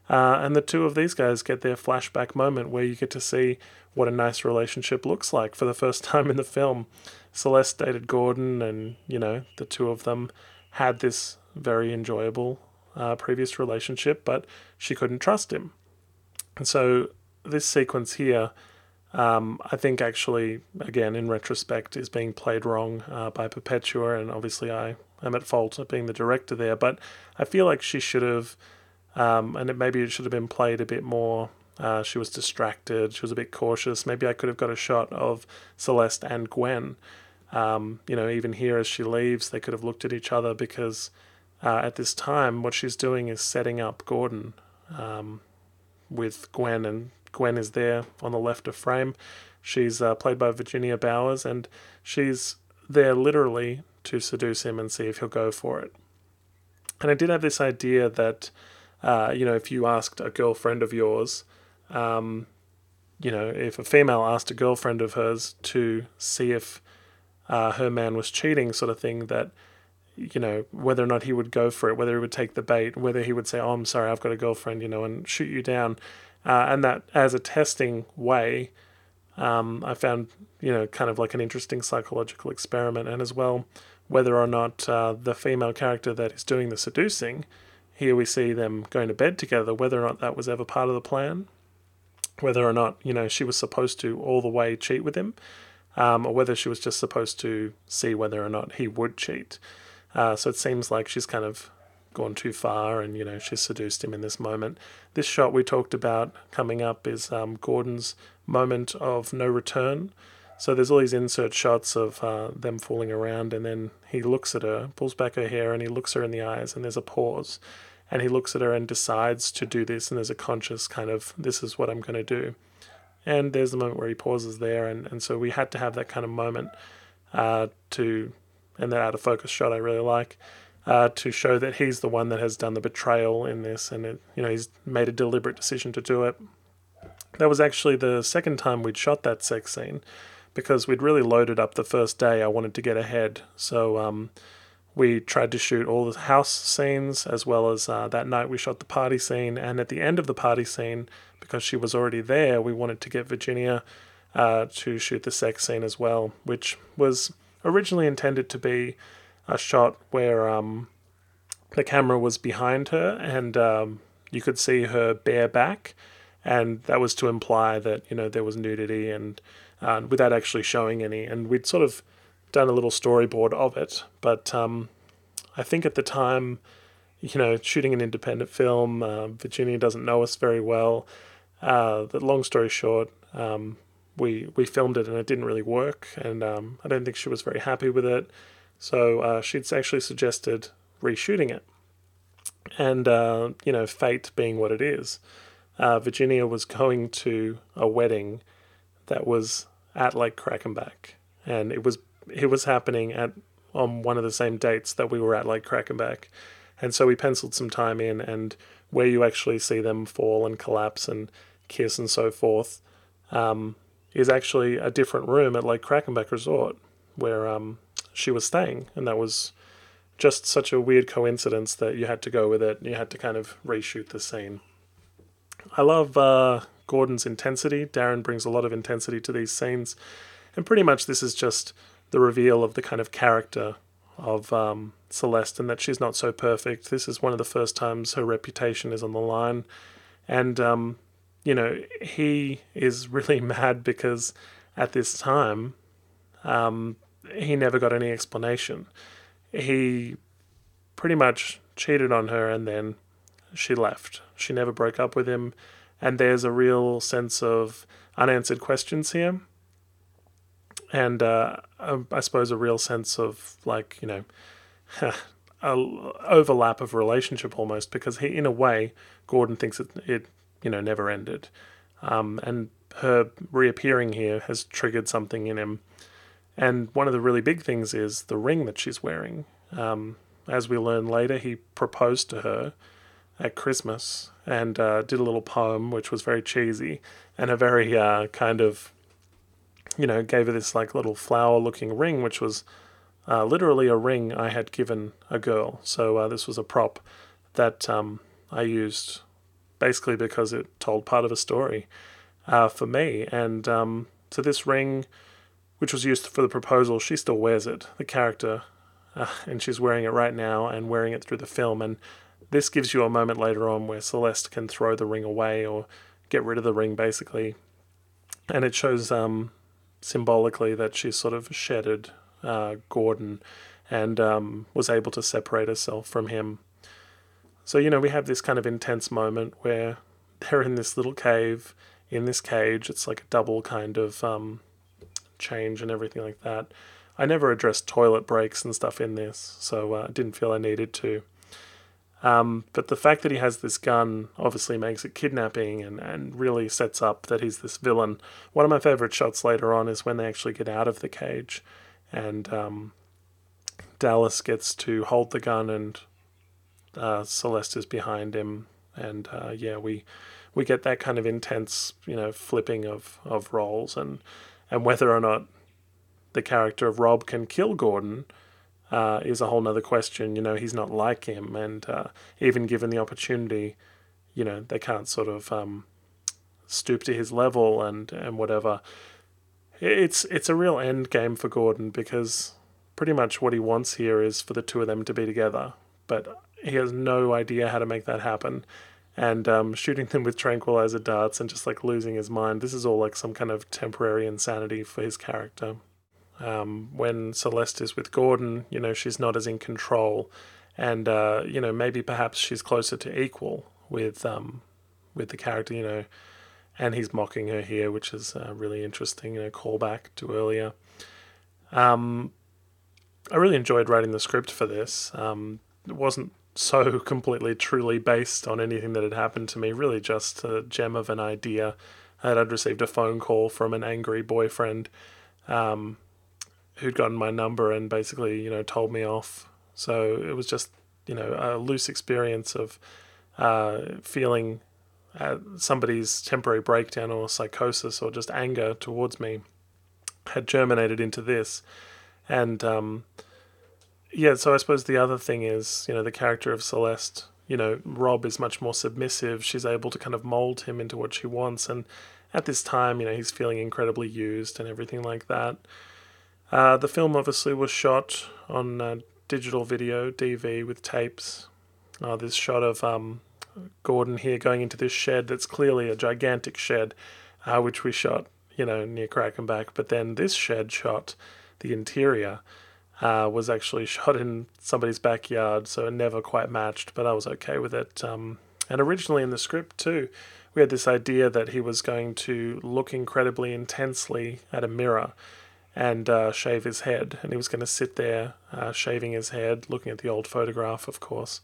Uh, and the two of these guys get their flashback moment where you get to see what a nice relationship looks like for the first time in the film. Celeste dated Gordon, and you know the two of them had this very enjoyable uh, previous relationship, but she couldn't trust him. And so this sequence here, um, I think actually, again, in retrospect, is being played wrong uh, by Perpetua, and obviously I am at fault of being the director there, but I feel like she should have, um, and it, maybe it should have been played a bit more. Uh, she was distracted. She was a bit cautious. Maybe I could have got a shot of Celeste and Gwen. Um, you know, even here as she leaves, they could have looked at each other because uh, at this time, what she's doing is setting up Gordon um, with Gwen, and Gwen is there on the left of frame. She's uh, played by Virginia Bowers, and she's there literally to seduce him and see if he'll go for it. And I did have this idea that, uh, you know, if you asked a girlfriend of yours, um, you know, if a female asked a girlfriend of hers to see if uh, her man was cheating, sort of thing, that you know, whether or not he would go for it, whether he would take the bait, whether he would say, "Oh, I'm sorry, I've got a girlfriend," you know, and shoot you down, uh, and that as a testing way, um, I found you know kind of like an interesting psychological experiment, and as well whether or not uh, the female character that is doing the seducing, here we see them going to bed together, whether or not that was ever part of the plan, whether or not you know she was supposed to all the way cheat with him, um, or whether she was just supposed to see whether or not he would cheat. Uh, so it seems like she's kind of gone too far and, you know, she's seduced him in this moment. This shot we talked about coming up is um, Gordon's moment of no return. So there's all these insert shots of uh, them fooling around, and then he looks at her, pulls back her hair, and he looks her in the eyes, and there's a pause. And he looks at her and decides to do this, and there's a conscious kind of, this is what I'm going to do. And there's the moment where he pauses there, and, and so we had to have that kind of moment uh, to, and that out of focus shot I really like, uh, to show that he's the one that has done the betrayal in this, and it, you know he's made a deliberate decision to do it. That was actually the second time we'd shot that sex scene, because we'd really loaded up the first day. I wanted to get ahead, so um, we tried to shoot all the house scenes as well as uh, that night we shot the party scene. And at the end of the party scene, because she was already there, we wanted to get Virginia uh, to shoot the sex scene as well, which was originally intended to be a shot where um, the camera was behind her and um, you could see her bare back, and that was to imply that you know there was nudity and uh, without actually showing any. And we'd sort of done a little storyboard of it, but um, I think at the time, you know, shooting an independent film, uh, Virginia doesn't know us very well. Uh, the long story short, um, we we filmed it and it didn't really work, and um, I don't think she was very happy with it. So uh, she'd actually suggested reshooting it, and uh, you know, fate being what it is, uh, Virginia was going to a wedding that was at Lake Crackenback, and it was it was happening at on one of the same dates that we were at Lake Crackenback, and so we penciled some time in, and where you actually see them fall and collapse and kiss and so forth. Um, is actually a different room at Lake Crackenback Resort where um, she was staying, and that was just such a weird coincidence that you had to go with it. You had to kind of reshoot the scene. I love uh, Gordon's intensity. Darren brings a lot of intensity to these scenes, and pretty much this is just the reveal of the kind of character of um, Celeste and that she's not so perfect. This is one of the first times her reputation is on the line, and um, you know, he is really mad because at this time, um, he never got any explanation. He pretty much cheated on her and then she left. She never broke up with him. And there's a real sense of unanswered questions here. And uh, I suppose a real sense of, like, you know, a overlap of relationship almost because he, in a way, Gordon thinks it, it you know, never ended. Um, and her reappearing here has triggered something in him. And one of the really big things is the ring that she's wearing. Um, as we learn later, he proposed to her at Christmas and uh, did a little poem, which was very cheesy and a very uh, kind of, you know, gave her this like little flower looking ring, which was uh, literally a ring I had given a girl. So uh, this was a prop that um, I used basically because it told part of a story uh, for me. And um, so this ring, which was used for the proposal, she still wears it, the character, uh, and she's wearing it right now and wearing it through the film. And this gives you a moment later on where Celeste can throw the ring away or get rid of the ring, basically. And it shows um, symbolically that she's sort of shattered uh, Gordon and um, was able to separate herself from him. So, you know, we have this kind of intense moment where they're in this little cave in this cage. It's like a double kind of um, change and everything like that. I never addressed toilet breaks and stuff in this, so I uh, didn't feel I needed to. Um, but the fact that he has this gun obviously makes it kidnapping and, and really sets up that he's this villain. One of my favorite shots later on is when they actually get out of the cage and um, Dallas gets to hold the gun and uh, Celeste is behind him, and uh, yeah, we we get that kind of intense, you know, flipping of of roles, and and whether or not the character of Rob can kill Gordon uh, is a whole nother question. You know, he's not like him, and uh, even given the opportunity, you know, they can't sort of um, stoop to his level and and whatever. It's it's a real end game for Gordon because pretty much what he wants here is for the two of them to be together. But he has no idea how to make that happen. And um, shooting them with tranquilizer darts and just like losing his mind. This is all like some kind of temporary insanity for his character. Um, when Celeste is with Gordon, you know, she's not as in control, and uh, you know, maybe perhaps she's closer to equal with um, with the character, you know, and he's mocking her here, which is really interesting, you know, callback to earlier. Um, I really enjoyed writing the script for this. Um, it wasn't so completely truly based on anything that had happened to me, really just a gem of an idea. I'd received a phone call from an angry boyfriend um, who'd gotten my number and basically, you know, told me off. So it was just, you know, a loose experience of uh, feeling uh, somebody's temporary breakdown or psychosis or just anger towards me had germinated into this. And um, yeah, so I suppose the other thing is, you know, the character of Celeste, you know, Rob is much more submissive. She's able to kind of mold him into what she wants. And at this time, you know, he's feeling incredibly used and everything like that. Uh, the film obviously was shot on uh, digital video, DV, with tapes. Uh, this shot of um, Gordon here going into this shed that's clearly a gigantic shed, uh, which we shot, you know, near Crackenback. But then this shed shot, the interior, uh, was actually shot in somebody's backyard, so it never quite matched, but I was okay with it. Um, and originally in the script, too, we had this idea that he was going to look incredibly intensely at a mirror and uh, shave his head. And he was going to sit there uh, shaving his head, looking at the old photograph, of course,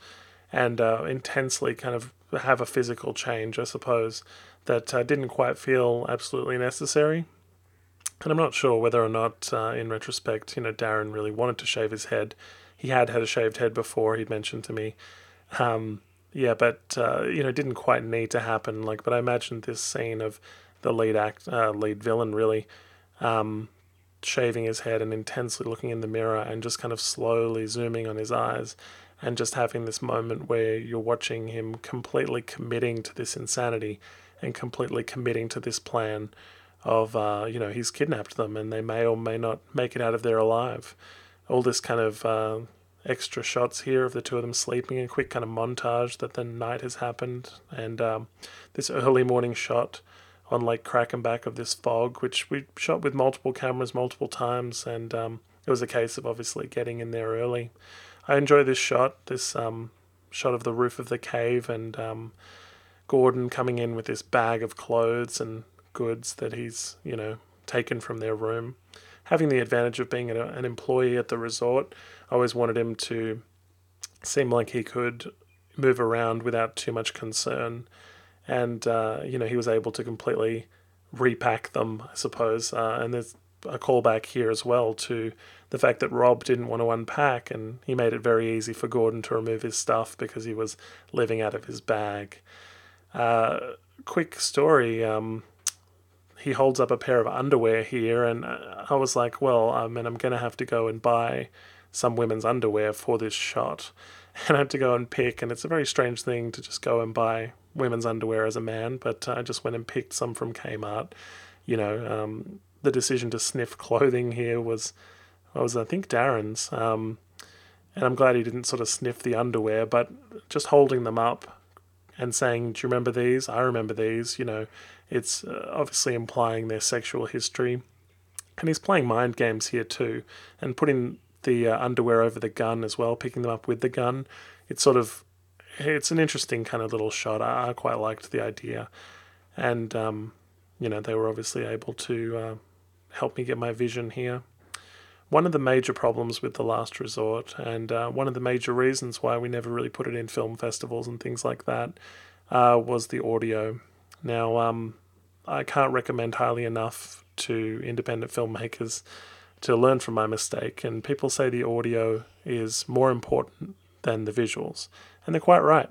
and uh, intensely kind of have a physical change, I suppose, that uh, didn't quite feel absolutely necessary. And I'm not sure whether or not, uh, in retrospect, you know, Darren really wanted to shave his head. He had had a shaved head before, he'd mentioned to me. Um, yeah, but uh, you know, it didn't quite need to happen. Like, but I imagined this scene of the lead act, lead villain, really um, shaving his head and intensely looking in the mirror and just kind of slowly zooming on his eyes and just having this moment where you're watching him completely committing to this insanity and completely committing to this plan of uh, you know he's kidnapped them and they may or may not make it out of there alive. All this kind of uh, extra shots here of the two of them sleeping, a quick kind of montage that the night has happened, and um, this early morning shot on Lake Crackenback of this fog, which we shot with multiple cameras multiple times, and um, it was a case of obviously getting in there early. I enjoy this shot, this um, shot of the roof of the cave, and um, Gordon coming in with this bag of clothes and goods that he's, you know, taken from their room. Having the advantage of being an employee at the resort, I always wanted him to seem like he could move around without too much concern. And, uh, you know, he was able to completely repack them, I suppose. Uh, and there's a callback here as well to the fact that Rob didn't want to unpack, and he made it very easy for Gordon to remove his stuff because he was living out of his bag. Uh, quick story. Um, he holds up a pair of underwear here, and I was like, well, I mean, I'm going to have to go and buy some women's underwear for this shot. And I had to go and pick, and it's a very strange thing to just go and buy women's underwear as a man, but I just went and picked some from Kmart. You know, um, the decision to sniff clothing here was, was I think Darren's. Um, and I'm glad he didn't sort of sniff the underwear, but just holding them up and saying, Do you remember these? I remember these. You know, it's uh, obviously implying their sexual history. And he's playing mind games here too, and putting the uh, underwear over the gun as well, picking them up with the gun. It's sort of, it's an interesting kind of little shot. I, I quite liked the idea, and um, you know they were obviously able to uh, help me get my vision here. One of the major problems with The Last Resort, and uh, one of the major reasons why we never really put it in film festivals and things like that, uh, was the audio. Now, um, I can't recommend highly enough to independent filmmakers to learn from my mistake. And people say the audio is more important than the visuals. And they're quite right.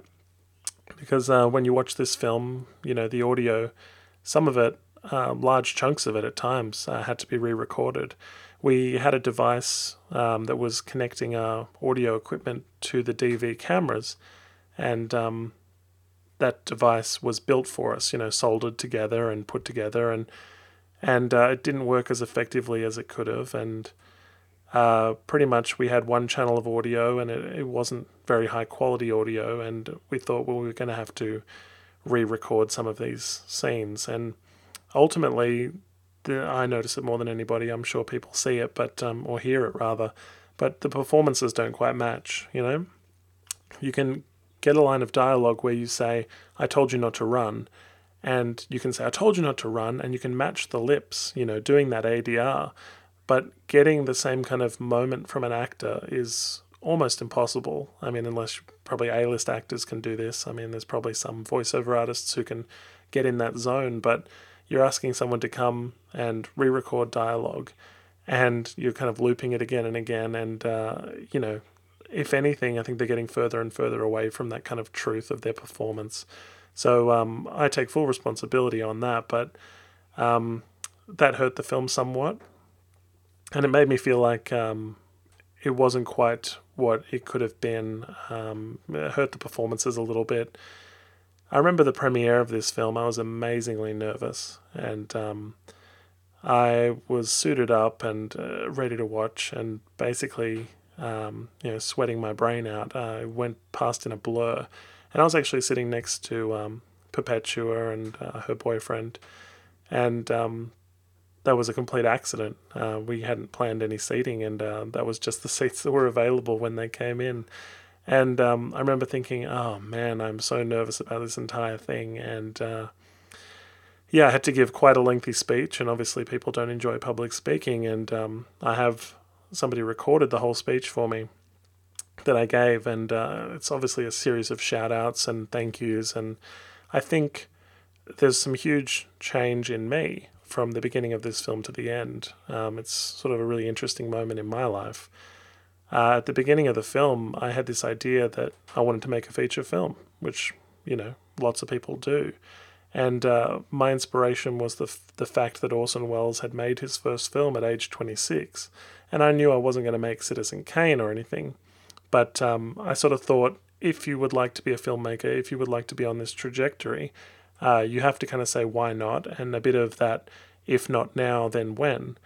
Because uh, when you watch this film, you know, the audio, some of it, uh, large chunks of it at times, uh, had to be re recorded. We had a device um, that was connecting our audio equipment to the DV cameras, and um, that device was built for us, you know, soldered together and put together, and and uh, it didn't work as effectively as it could have, and uh, pretty much we had one channel of audio, and it, it wasn't very high quality audio, and we thought well we were going to have to re-record some of these scenes, and ultimately the, I notice it more than anybody. I'm sure people see it, but um, or hear it rather, but the performances don't quite match. You know, you can get a line of dialogue where you say, "I told you not to run," and you can say, "I told you not to run," and you can match the lips. You know, doing that ADR, but getting the same kind of moment from an actor is almost impossible. I mean, unless probably A-list actors can do this. I mean, there's probably some voiceover artists who can get in that zone, but you're asking someone to come and re-record dialogue, and you're kind of looping it again and again, and uh, you know, if anything, I think they're getting further and further away from that kind of truth of their performance. So um, I take full responsibility on that, but um, that hurt the film somewhat, and it made me feel like um, it wasn't quite what it could have been. Um, it hurt the performances a little bit. I remember the premiere of this film. I was amazingly nervous, and um, I was suited up and uh, ready to watch, and basically, um, you know, sweating my brain out. I went past in a blur, and I was actually sitting next to um, Perpetua and uh, her boyfriend, and um, that was a complete accident. Uh, we hadn't planned any seating, and uh, that was just the seats that were available when they came in. And um, I remember thinking, oh man, I'm so nervous about this entire thing. And uh, yeah, I had to give quite a lengthy speech, and obviously, people don't enjoy public speaking. And um, I have somebody recorded the whole speech for me that I gave, and uh, it's obviously a series of shout outs and thank yous. And I think there's some huge change in me from the beginning of this film to the end. Um, it's sort of a really interesting moment in my life. Uh, at the beginning of the film, I had this idea that I wanted to make a feature film, which, you know, lots of people do. And uh, my inspiration was the, f- the fact that Orson Welles had made his first film at age 26. And I knew I wasn't going to make Citizen Kane or anything. But um, I sort of thought if you would like to be a filmmaker, if you would like to be on this trajectory, uh, you have to kind of say why not, and a bit of that if not now, then when.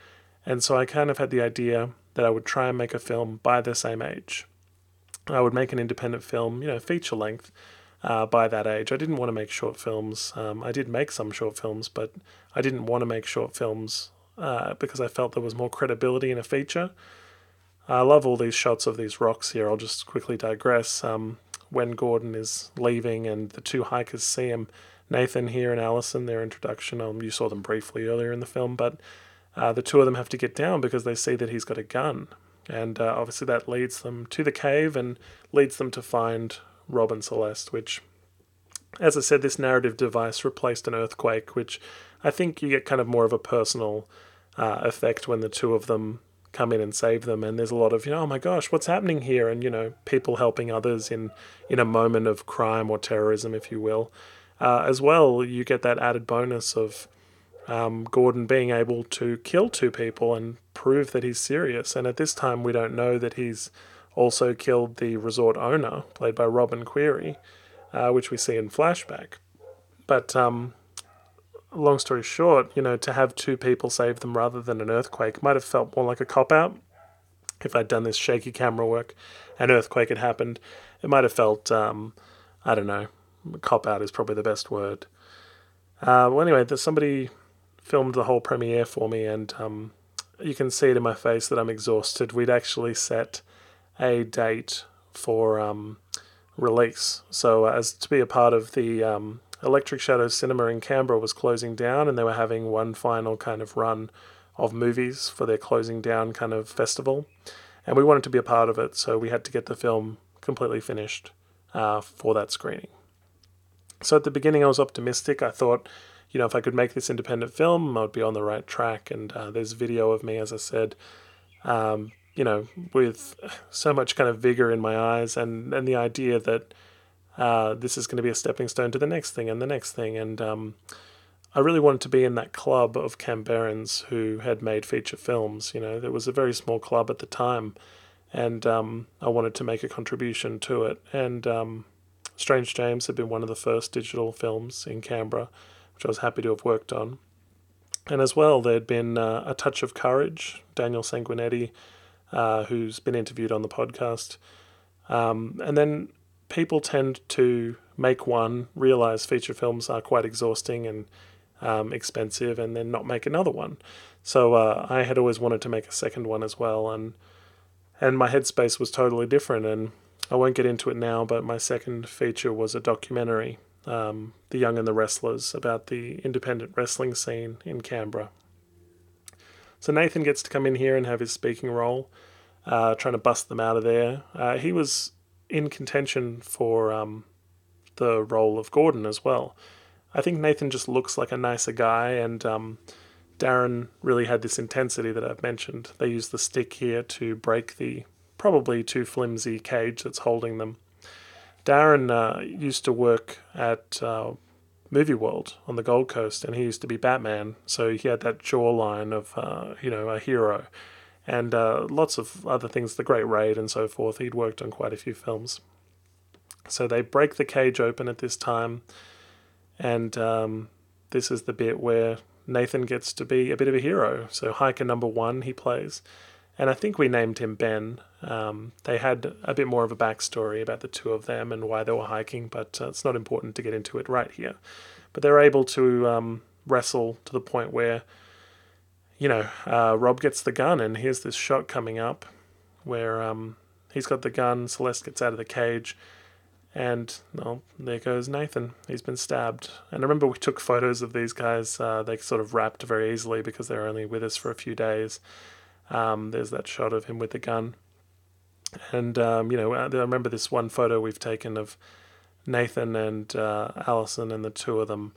And so I kind of had the idea that I would try and make a film by the same age. I would make an independent film, you know, feature length, uh, by that age. I didn't want to make short films. Um, I did make some short films, but I didn't want to make short films uh, because I felt there was more credibility in a feature. I love all these shots of these rocks here. I'll just quickly digress. Um, when Gordon is leaving and the two hikers see him, Nathan here and Allison, their introduction, um, you saw them briefly earlier in the film, but uh, the two of them have to get down because they see that he's got a gun. And uh, obviously that leads them to the cave and leads them to find Robin Celeste, which, as I said, this narrative device replaced an earthquake, which I think you get kind of more of a personal uh, effect when the two of them come in and save them. And there's a lot of, you know, oh my gosh, what's happening here? And, you know, people helping others in, in a moment of crime or terrorism, if you will. Uh, as well, you get that added bonus of um, Gordon being able to kill two people and prove that he's serious. And at this time, we don't know that he's also killed the resort owner, played by Robin Query, uh, which we see in flashback. But um, long story short, you know, to have two people save them rather than an earthquake might have felt more like a cop out. If I'd done this shaky camera work, an earthquake had happened, it might have felt, um, I don't know, cop out is probably the best word. Uh, well, anyway, there's somebody filmed the whole premiere for me, and um, you can see it in my face that I'm exhausted. We'd actually set a date for um, release, so uh, as to be a part of the um, Electric Shadows Cinema in Canberra was closing down, and they were having one final kind of run of movies for their closing down kind of festival, and we wanted to be a part of it, so we had to get the film completely finished uh, for that screening. So at the beginning, I was optimistic. I thought, you know, if I could make this independent film, I would be on the right track. And uh, there's video of me, as I said, um, you know, with so much kind of vigor in my eyes and, and the idea that uh, this is going to be a stepping stone to the next thing and the next thing. And um, I really wanted to be in that club of Canberrans who had made feature films. You know, there was a very small club at the time, and um, I wanted to make a contribution to it. And um, Strange James had been one of the first digital films in Canberra, which I was happy to have worked on. And as well, there had been uh, A Touch of Courage, Daniel Sanguinetti, uh, who's been interviewed on the podcast. Um, and then people tend to make one, realize feature films are quite exhausting and um, expensive and then not make another one. So uh, I had always wanted to make a second one as well, and and my headspace was totally different. And I won't get into it now, but my second feature was a documentary, um, "The Young and the Wrestlers, about the independent wrestling scene in Canberra. So Nathan gets to come in here and have his speaking role, uh, trying to bust them out of there. Uh, he was in contention for um, the role of Gordon as well. I think Nathan just looks like a nicer guy, and um, Darren really had this intensity that I've mentioned. They use the stick here to break the probably too flimsy cage that's holding them. Darren uh, used to work at uh, Movie World on the Gold Coast, and he used to be Batman, so he had that jawline of uh, you know a hero, and uh, lots of other things, The Great Raid and so forth. He'd worked on quite a few films. So they break the cage open at this time, and um, this is the bit where Nathan gets to be a bit of a hero. So hiker number one he plays, and I think we named him Ben. Um, they had a bit more of a backstory about the two of them and why they were hiking, but uh, it's not important to get into it right here. But they're able to um, wrestle to the point where, you know, uh, Rob gets the gun, and here's this shot coming up where um, he's got the gun. Celeste gets out of the cage and well, there goes Nathan. He's been stabbed. And I remember we took photos of these guys. Uh, they sort of wrapped very easily because they were only with us for a few days. Um, there's that shot of him with the gun. And, um, you know, I remember this one photo we've taken of Nathan and uh, Allison, and the two of them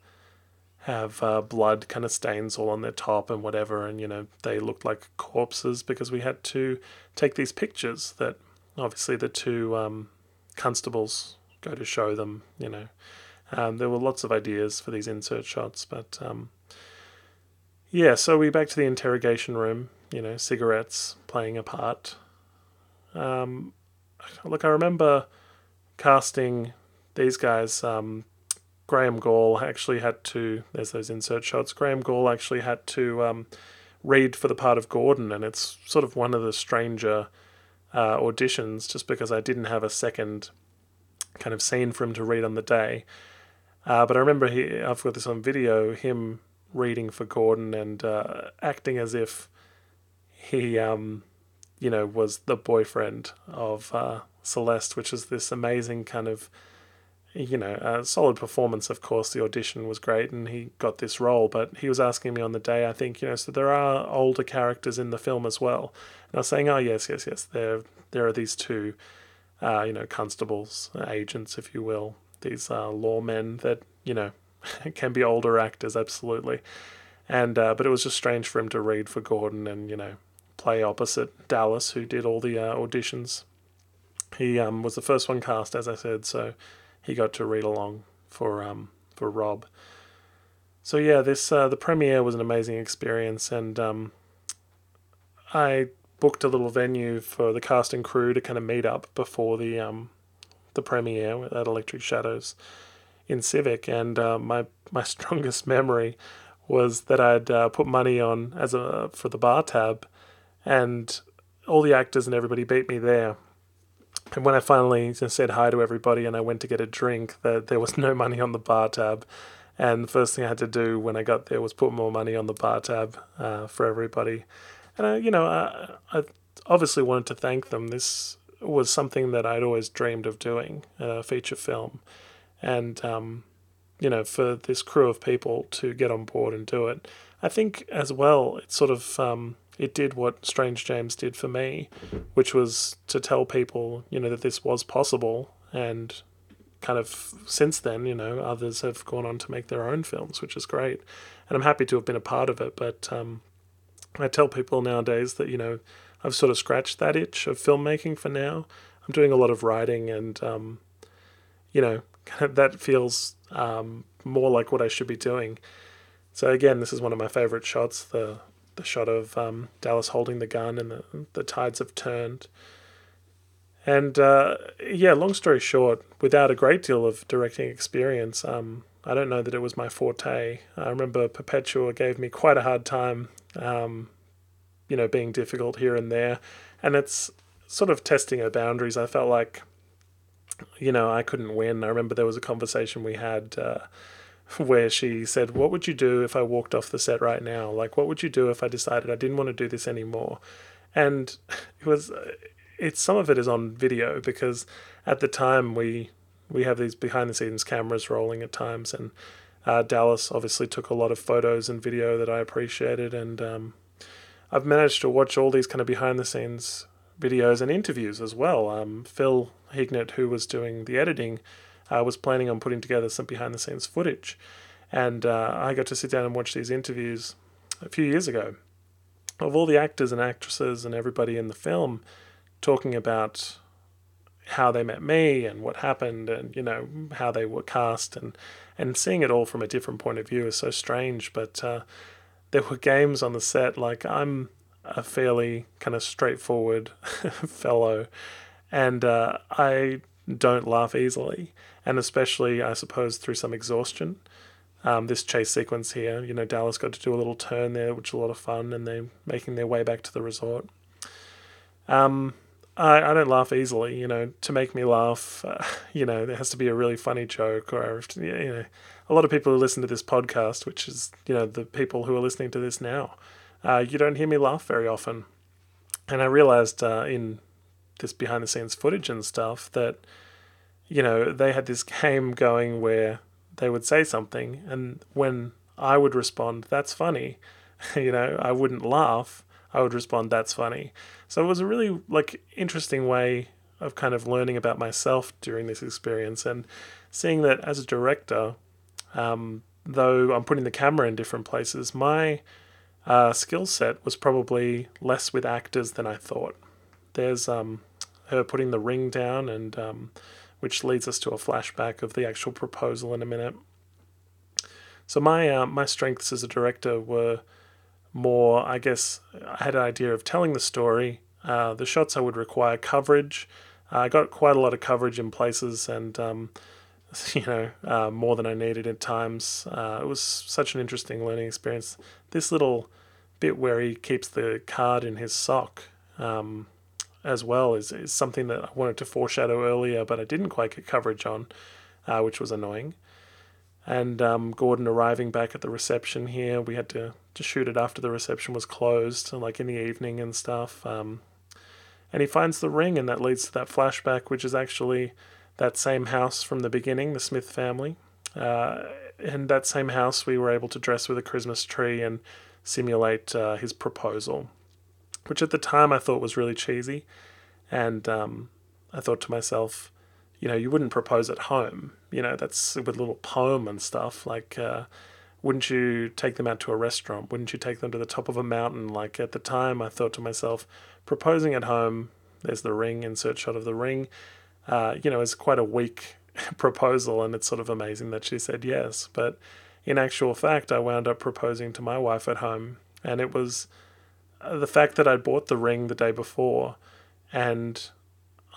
have uh, blood kind of stains all on their top and whatever. And, you know, they looked like corpses because we had to take these pictures that obviously the two um, constables go to show them, you know. Um, there were lots of ideas for these insert shots, but um, yeah, so we back to the interrogation room, you know, cigarettes playing a part. Um, look, I remember casting these guys. Um, Graham Gall actually had to, there's those insert shots. Graham Gall actually had to um, read for the part of Gordon, and it's sort of one of the stranger uh, auditions just because I didn't have a second kind of scene for him to read on the day. Uh, but I remember he, I've got this on video, him reading for Gordon and uh, acting as if he, um, you know, was the boyfriend of uh, Celeste, which is this amazing kind of, you know, a solid performance. Of course, the audition was great and he got this role, but he was asking me on the day, I think, you know, so there are older characters in the film as well. And I was saying, oh, yes, yes, yes, there, there are these two uh, you know, constables, agents, if you will, these uh, lawmen that, you know, can be older actors, absolutely. And uh, but it was just strange for him to read for Gordon and you know play opposite Dallas, who did all the uh, auditions. He um, was the first one cast, as I said, so he got to read along for um, for Rob. So yeah, this uh, the premiere was an amazing experience, and um, I booked a little venue for the cast and crew to kind of meet up before the um, the premiere at Electric Shadows in Civic, and uh, my my strongest memory was that I'd uh, put money on as a for the bar tab, and all the actors and everybody beat me there. And when I finally said hi to everybody and I went to get a drink, that there was no money on the bar tab. And the first thing I had to do when I got there was put more money on the bar tab uh, for everybody. And I, you know, I, I obviously wanted to thank them. This was something that I'd always dreamed of doing, a feature film, and um, you know, for this crew of people to get on board and do it. I think as well, it sort of um, it did what Strange James did for me, which was to tell people, you know, that this was possible, and kind of since then, you know, others have gone on to make their own films, which is great, and I'm happy to have been a part of it. But um, I tell people nowadays that, you know, I've sort of scratched that itch of filmmaking for now. I'm doing a lot of writing and, um, you know, that feels um, more like what I should be doing. So again, this is one of my favorite shots, the the shot of um, Dallas holding the gun and the, the tides have turned. And uh, yeah, long story short, without a great deal of directing experience, um, I don't know that it was my forte. I remember Perpetua gave me quite a hard time um, you know, being difficult here and there. And it's sort of testing her boundaries. I felt like, you know, I couldn't win. I remember there was a conversation we had uh, where she said, What would you do if I walked off the set right now? Like, what would you do if I decided I didn't want to do this anymore? And it was, it's some of it is on video because at the time we we have these behind the scenes cameras rolling at times, and uh, Dallas obviously took a lot of photos and video that I appreciated, and um, I've managed to watch all these kind of behind the scenes videos and interviews as well. Um, Phil Hignett, who was doing the editing, uh, was planning on putting together some behind the scenes footage. And uh, I got to sit down and watch these interviews a few years ago of all the actors and actresses and everybody in the film talking about how they met me and what happened and you know how they were cast and and seeing it all from a different point of view is so strange. But uh, there were games on the set. Like i'm a fairly kind of straightforward fellow and uh, i don't laugh easily and especially i suppose through some exhaustion um, this chase sequence here you know dallas got to do a little turn there which was a lot of fun and they're making their way back to the resort um, I, I don't laugh easily. You know, to make me laugh, uh, you know, there has to be a really funny joke, or you know, a lot of people who listen to this podcast, which is you know the people who are listening to this now, uh, you don't hear me laugh very often. And I realized uh, in this behind the scenes footage and stuff that you know they had this game going where they would say something, and when I would respond, "That's funny," you know, I wouldn't laugh. I would respond, "That's funny." So it was a really like interesting way of kind of learning about myself during this experience and seeing that as a director, um, though I'm putting the camera in different places, my uh, skill set was probably less with actors than I thought. There's um, her putting the ring down, and um, which leads us to a flashback of the actual proposal in a minute. So my uh, my strengths as a director were more, I guess, I had an idea of telling the story. Uh, the shots I would require coverage. Uh, I got quite a lot of coverage in places and, um, you know, uh, more than I needed at times. Uh, it was such an interesting learning experience. This little bit where he keeps the card in his sock um, as well is, is something that I wanted to foreshadow earlier, but I didn't quite get coverage on, uh, which was annoying and um, Gordon arriving back at the reception here. We had to, to shoot it after the reception was closed, like in the evening and stuff. Um, and he finds the ring, and that leads to that flashback, which is actually that same house from the beginning, the Smith family. Uh, and that same house, we were able to dress with a Christmas tree and simulate uh, his proposal, which at the time I thought was really cheesy. And um, I thought to myself, you know, you wouldn't propose at home. You know, that's with a little poem and stuff. Like, uh, wouldn't you take them out to a restaurant? Wouldn't you take them to the top of a mountain? Like at the time, I thought to myself, proposing at home. There's the ring, insert shot of the ring. Uh, you know, is quite a weak proposal, and it's sort of amazing that she said yes. But in actual fact, I wound up proposing to my wife at home, and it was the fact that I'd bought the ring the day before, and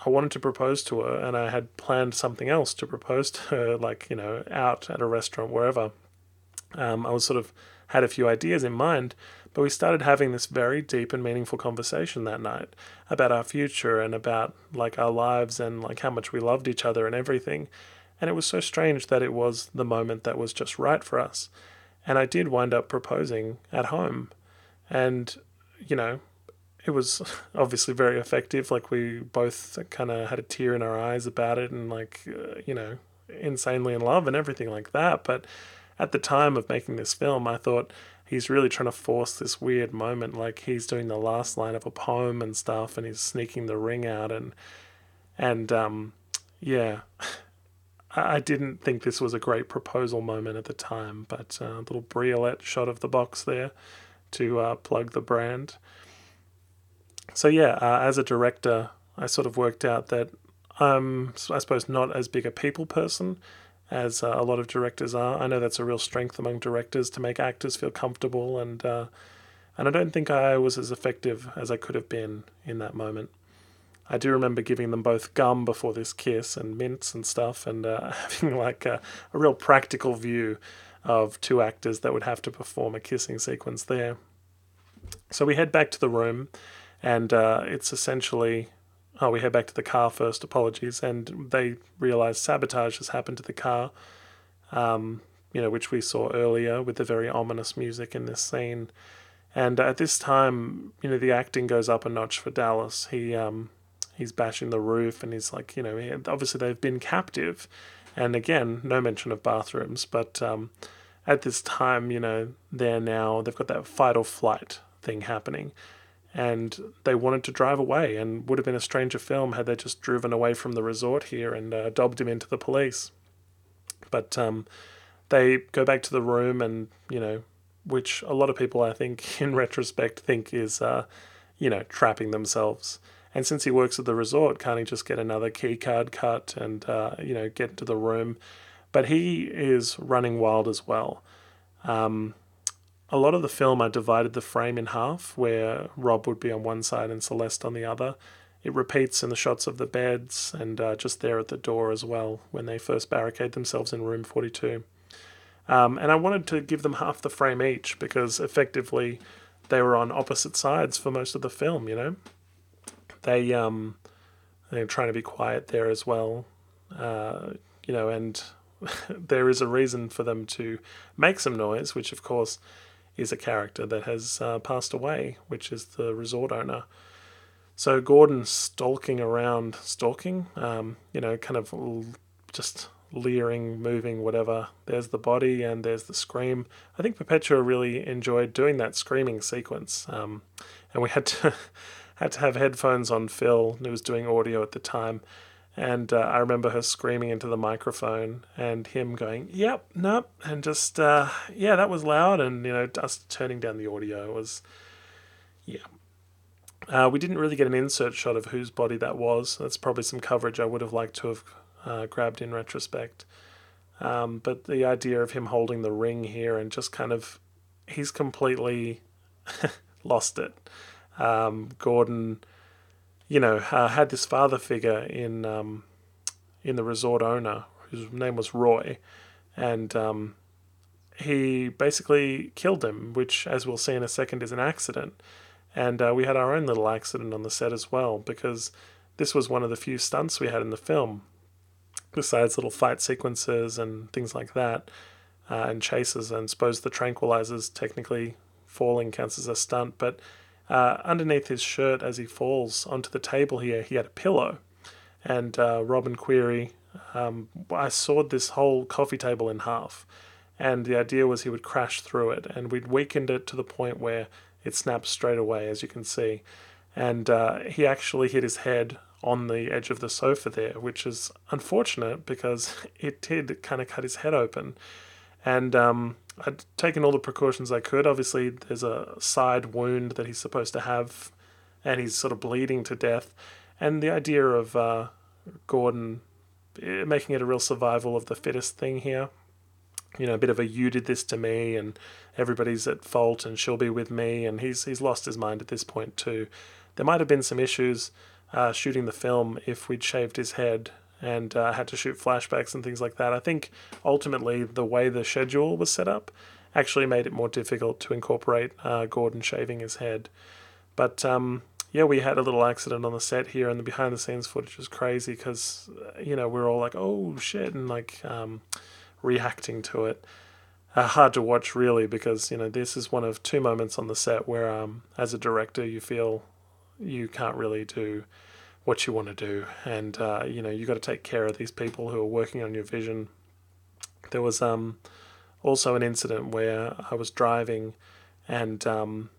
I wanted to propose to her, and I had planned something else to propose to her, like you know, out at a restaurant, wherever. Um, I was sort of had a few ideas in mind, but we started having this very deep and meaningful conversation that night about our future and about like our lives and like how much we loved each other and everything. And it was so strange that it was the moment that was just right for us. And I did wind up proposing at home. And, you know, it was obviously very effective. Like we both kind of had a tear in our eyes about it, and like uh, you know, insanely in love and everything like that. But at the time of making this film, I thought he's really trying to force this weird moment. Like he's doing the last line of a poem and stuff, and he's sneaking the ring out, and and um, yeah. I didn't think this was a great proposal moment at the time, but uh, a little Briolette shot of the box there to uh, plug the brand so yeah, uh, as a director, I sort of worked out that I'm, I suppose, not as big a people person as uh, a lot of directors are. I know that's a real strength among directors to make actors feel comfortable, and uh, and I don't think I was as effective as I could have been in that moment. I do remember giving them both gum before this kiss and mints and stuff, and uh, having like a, a real practical view of two actors that would have to perform a kissing sequence there. So we head back to the room and uh, it's essentially oh we head back to the car first apologies and they realize sabotage has happened to the car um, you know, which we saw earlier with the very ominous music in this scene. And at this time, you know, the acting goes up a notch for Dallas. He um, he's bashing the roof, and he's like, you know, obviously they've been captive, and again, no mention of bathrooms, but um, at this time, you know, they're now they've got that fight or flight thing happening, and they wanted to drive away, and would have been a stranger film had they just driven away from the resort here and uh, dobbed him into the police. But um, they go back to the room, and you know, which a lot of people, I think, in retrospect, think is, uh, you know, trapping themselves. And since he works at the resort, can't he just get another key card cut and, uh, you know, get into the room? But he is running wild as well. Um, a lot of the film, I divided the frame in half, where Rob would be on one side and Celeste on the other. It repeats in the shots of the beds and uh, just there at the door as well when they first barricade themselves in room 42. Um, and I wanted to give them half the frame each because effectively they were on opposite sides for most of the film, you know? They, um, they're trying to be quiet there as well, uh, you know, and there is a reason for them to make some noise, which of course is a character that has uh, passed away, which is the resort owner. So Gordon stalking around, stalking, um, you know, kind of just leering, moving, whatever. There's the body and there's the scream. I think Perpetua really enjoyed doing that screaming sequence, um, and we had to had to have headphones on Phil, who was doing audio at the time, and uh, I remember her screaming into the microphone and him going, "Yep, nope," and just uh, yeah, that was loud, and you know, us turning down the audio was, yeah. Uh, we didn't really get an insert shot of whose body that was. That's probably some coverage I would have liked to have uh, grabbed in retrospect. Um, but the idea of him holding the ring here and just kind of, he's completely lost it. Um, Gordon you know, uh, had this father figure in um, in the resort owner whose name was Roy, and um, he basically killed him, which, as we'll see in a second, is an accident. And uh, we had our own little accident on the set as well because this was one of the few stunts we had in the film, besides little fight sequences and things like that, uh, and chases. And suppose the tranquilizers technically falling counts as a stunt, but uh, underneath his shirt, as he falls onto the table here, he had a pillow. And uh, Robin Query, um, I sawed this whole coffee table in half. And the idea was he would crash through it. And we'd weakened it to the point where it snapped straight away, as you can see. And uh, he actually hit his head on the edge of the sofa there, which is unfortunate because it did kind of cut his head open. And um, I'd taken all the precautions I could. Obviously, there's a side wound that he's supposed to have, and he's sort of bleeding to death. And the idea of uh, Gordon eh, making it a real survival of the fittest thing here. You know, a bit of a you did this to me, and everybody's at fault, and she'll be with me, and he's he's lost his mind at this point too. There might have been some issues uh, shooting the film if we'd shaved his head and uh, had to shoot flashbacks and things like that. I think ultimately the way the schedule was set up actually made it more difficult to incorporate uh, Gordon shaving his head. But um, yeah, we had a little accident on the set here, and the behind the scenes footage was crazy because uh, you know we are all like, "Oh shit," and like um, reacting to it. Uh, hard to watch really because you know this is one of two moments on the set where um, as a director you feel you can't really do what you want to do, and uh, you know you got to take care of these people who are working on your vision. There was um, also an incident where I was driving, and um,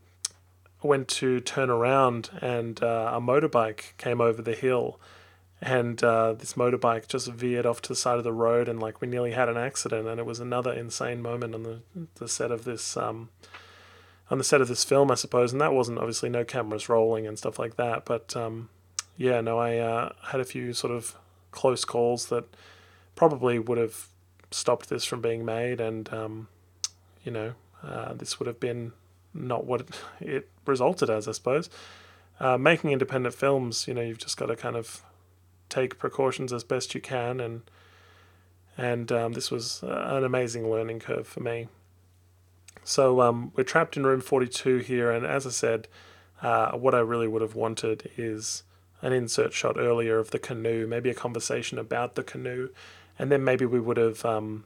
went to turn around, and uh, a motorbike came over the hill, and uh, this motorbike just veered off to the side of the road, and like we nearly had an accident, and it was another insane moment on the the set of this. Um, on the set of this film, I suppose, and that wasn't obviously no cameras rolling and stuff like that, but um, yeah, no, I uh, had a few sort of close calls that probably would have stopped this from being made, and um, you know, uh, this would have been not what it, resulted as, I suppose. Uh, making independent films, you know, you've just got to kind of take precautions as best you can, and and um, this was an amazing learning curve for me. So um, we're trapped in room 42 here, and as I said, uh, what I really would have wanted is an insert shot earlier of the canoe, maybe a conversation about the canoe, and then maybe we would have, um,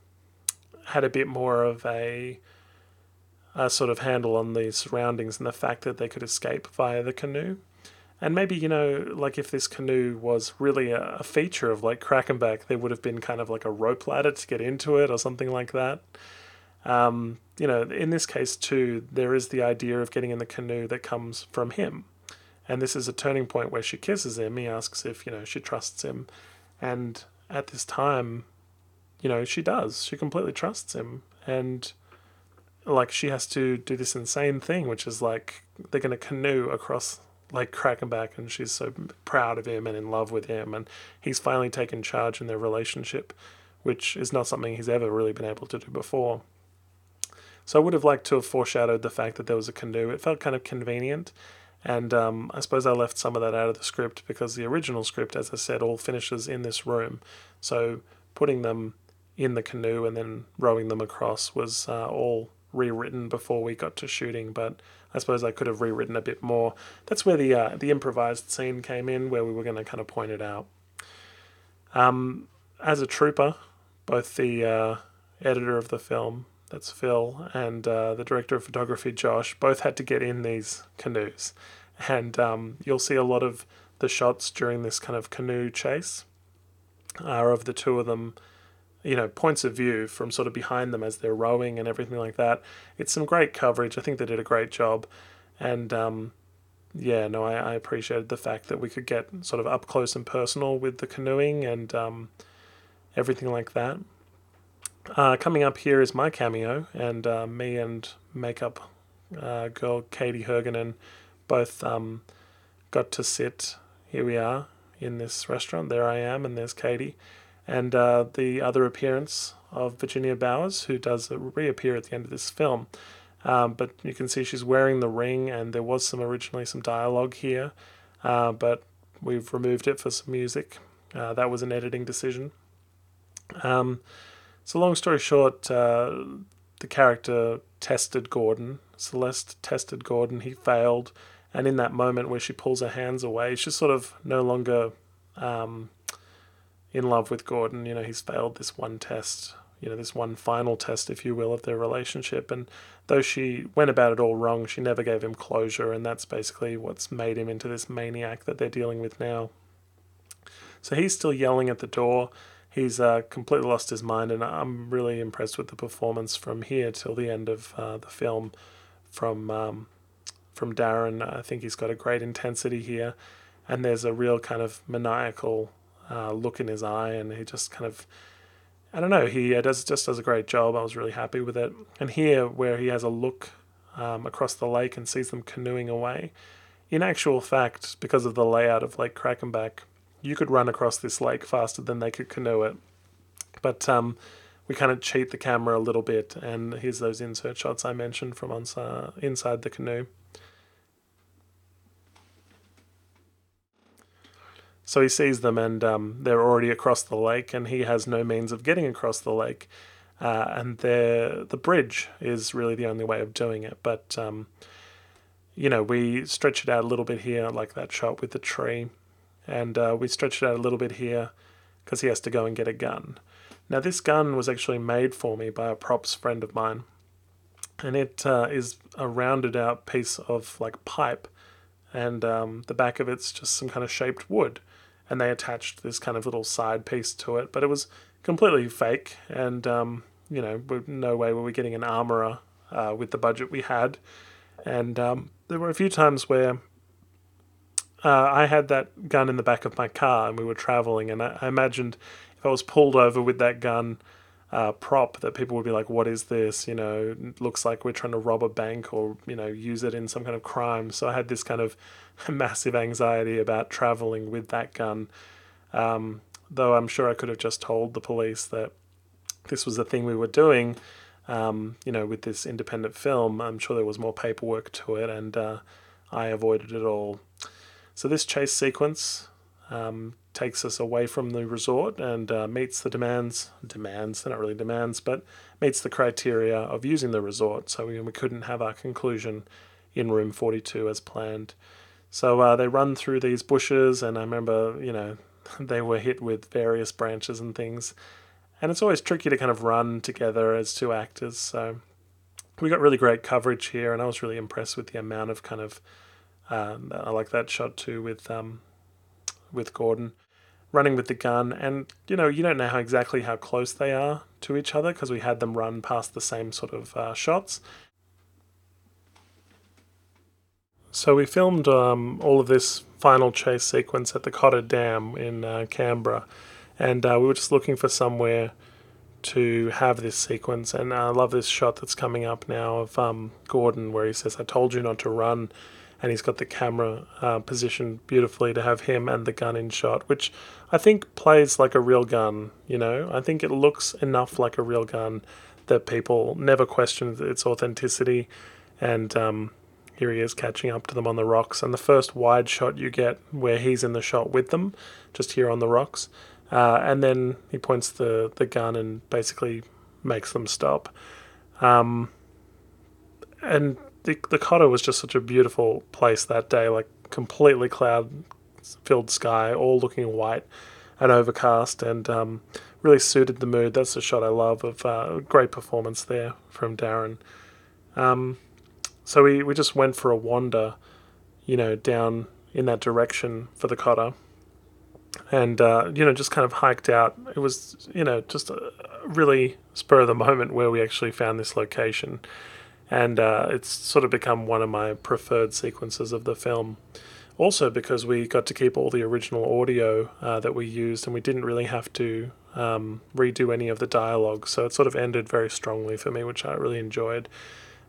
had a bit more of a, a sort of handle on the surroundings and the fact that they could escape via the canoe. And maybe, you know, like if this canoe was really a, a feature of like Crackenback, there would have been kind of like a rope ladder to get into it or something like that. Um, you know, in this case too, there is the idea of getting in the canoe that comes from him. And this is a turning point where she kisses him. He asks if, you know, she trusts him. And at this time, you know, she does. She completely trusts him. And like she has to do this insane thing, which is like they're going to canoe across Lake Crackenback, and she's so proud of him and in love with him. And he's finally taken charge in their relationship, which is not something he's ever really been able to do before. So I would have liked to have foreshadowed the fact that there was a canoe. It felt kind of convenient. And um, I suppose I left some of that out of the script because the original script, as I said, all finishes in this room. So putting them in the canoe and then rowing them across was uh, all rewritten before we got to shooting. But I suppose I could have rewritten a bit more. That's where the uh, the improvised scene came in, where we were going to kind of point it out. Um, as a trooper, both the uh, editor of the film that's Phil, and uh, the director of photography, Josh, both had to get in these canoes. And um, you'll see a lot of the shots during this kind of canoe chase are of the two of them, you know, points of view from sort of behind them as they're rowing and everything like that. It's some great coverage. I think they did a great job. And um, yeah, no, I, I, appreciated the fact that we could get sort of up close and personal with the canoeing and um, everything like that. Uh, coming up here is my cameo, and uh, me and makeup uh, girl Katie Hergenen both um, got to sit. Here we are in this restaurant. There I am, and there's Katie. And uh, the other appearance of Virginia Bowers, who does reappear at the end of this film. Um, but you can see she's wearing the ring, and there was some originally some dialogue here, uh, but we've removed it for some music. Uh, that was an editing decision. Um, so, long story short, uh, the character tested Gordon. Celeste tested Gordon. He failed. And in that moment where she pulls her hands away, she's sort of no longer um, in love with Gordon. You know, he's failed this one test, you know, this one final test, if you will, of their relationship. And though she went about it all wrong, she never gave him closure. And that's basically what's made him into this maniac that they're dealing with now. So he's still yelling at the door he's uh, completely lost his mind, and I'm really impressed with the performance from here till the end of uh, the film from um, from Darren. I think he's got a great intensity here, and there's a real kind of maniacal uh, look in his eye, and he just kind of I don't know. He uh, does just does a great job. I was really happy with it. And here, where he has a look um, across the lake and sees them canoeing away, in actual fact, because of the layout of Lake Crackenback, you could run across this lake faster than they could canoe it. But um, we kind of cheat the camera a little bit, and here's those insert shots I mentioned from uh, inside the canoe. So he sees them, and um, they're already across the lake, and he has no means of getting across the lake. Uh, and the bridge is really the only way of doing it. But um, you know, we stretch it out a little bit here, like that shot with the tree and uh, we stretched it out a little bit here because he has to go and get a gun. Now, this gun was actually made for me by a props friend of mine, and it uh, is a rounded out piece of like pipe, and um, the back of it's just some kind of shaped wood, and they attached this kind of little side piece to it, but it was completely fake, and um, you know, no way were we getting an armorer uh, with the budget we had, and um, there were a few times where uh, I had that gun in the back of my car and we were traveling, and I, I imagined if I was pulled over with that gun uh, prop, that people would be like, "What is this?" You know, looks like we're trying to rob a bank or you know use it in some kind of crime. So I had this kind of massive anxiety about traveling with that gun. Um, though I'm sure I could have just told the police that this was the thing we were doing. Um, you know, with this independent film, I'm sure there was more paperwork to it, and uh, I avoided it all. So this chase sequence um, takes us away from the resort and uh, meets the demands, demands, they're not really demands, but meets the criteria of using the resort. So we, we couldn't have our conclusion in room 42 as planned. So uh, they run through these bushes, and I remember, you know, they were hit with various branches and things. and it's always tricky to kind of run together as two actors. So we got really great coverage here, and I was really impressed with the amount of kind of. Um, I like that shot too with um, with Gordon running with the gun, and you know you don't know how exactly how close they are to each other because we had them run past the same sort of uh, shots. So we filmed um, all of this final chase sequence at the Cotter Dam in uh, Canberra, and uh, we were just looking for somewhere to have this sequence. And I love this shot that's coming up now of um, Gordon where he says, "I told you not to run." And he's got the camera uh, positioned beautifully to have him and the gun in shot, which I think plays like a real gun. You know, I think it looks enough like a real gun that people never question its authenticity. And um, here he is catching up to them on the rocks. And the first wide shot you get where he's in the shot with them, just here on the rocks. Uh, and then he points the, the gun and basically makes them stop. Um, and the the Cotter was just such a beautiful place that day, like completely cloud filled sky, all looking white and overcast, and um, really suited the mood. That's a shot I love of uh, great performance there from Darren. Um, so we, we just went for a wander, you know, down in that direction for the Cotter. And, uh, you know, just kind of hiked out. It was, you know, just a really spur of the moment where we actually found this location and uh, it's sort of become one of my preferred sequences of the film. Also, because we got to keep all the original audio uh, that we used, and we didn't really have to um, redo any of the dialogue, so it sort of ended very strongly for me, which I really enjoyed.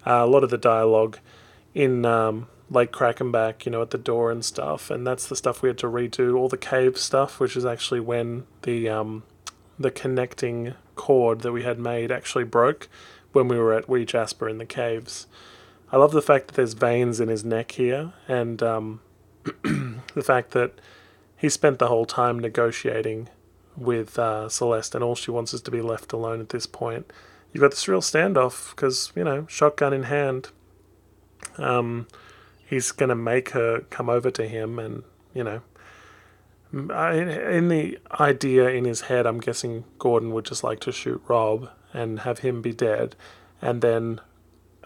Uh, a lot of the dialogue in um, Lake Crackenback, you know, at the door and stuff, and that's the stuff we had to redo. All the cave stuff, which is actually when the um, the connecting cord that we had made actually broke when we were at Wee Jasper in the caves. I love the fact that there's veins in his neck here, and um, the fact that he spent the whole time negotiating with uh, Celeste, and all she wants is to be left alone at this point. You've got this real standoff because, you know, shotgun in hand. Um, he's going to make her come over to him, and, you know, in the idea in his head, I'm guessing Gordon would just like to shoot Rob and have him be dead, and then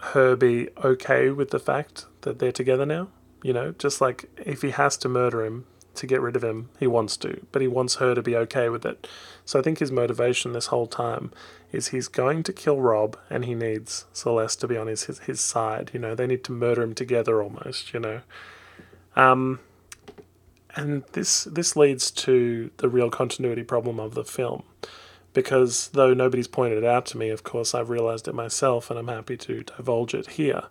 her be okay with the fact that they're together now. You know, just like if he has to murder him to get rid of him, he wants to, but he wants her to be okay with it. So I think his motivation this whole time is he's going to kill Rob and he needs Celeste to be on his, his, his side. You know, they need to murder him together almost, you know. Um, and this this leads to the real continuity problem of the film because though nobody's pointed it out to me, of course, I've realized it myself and I'm happy to divulge it here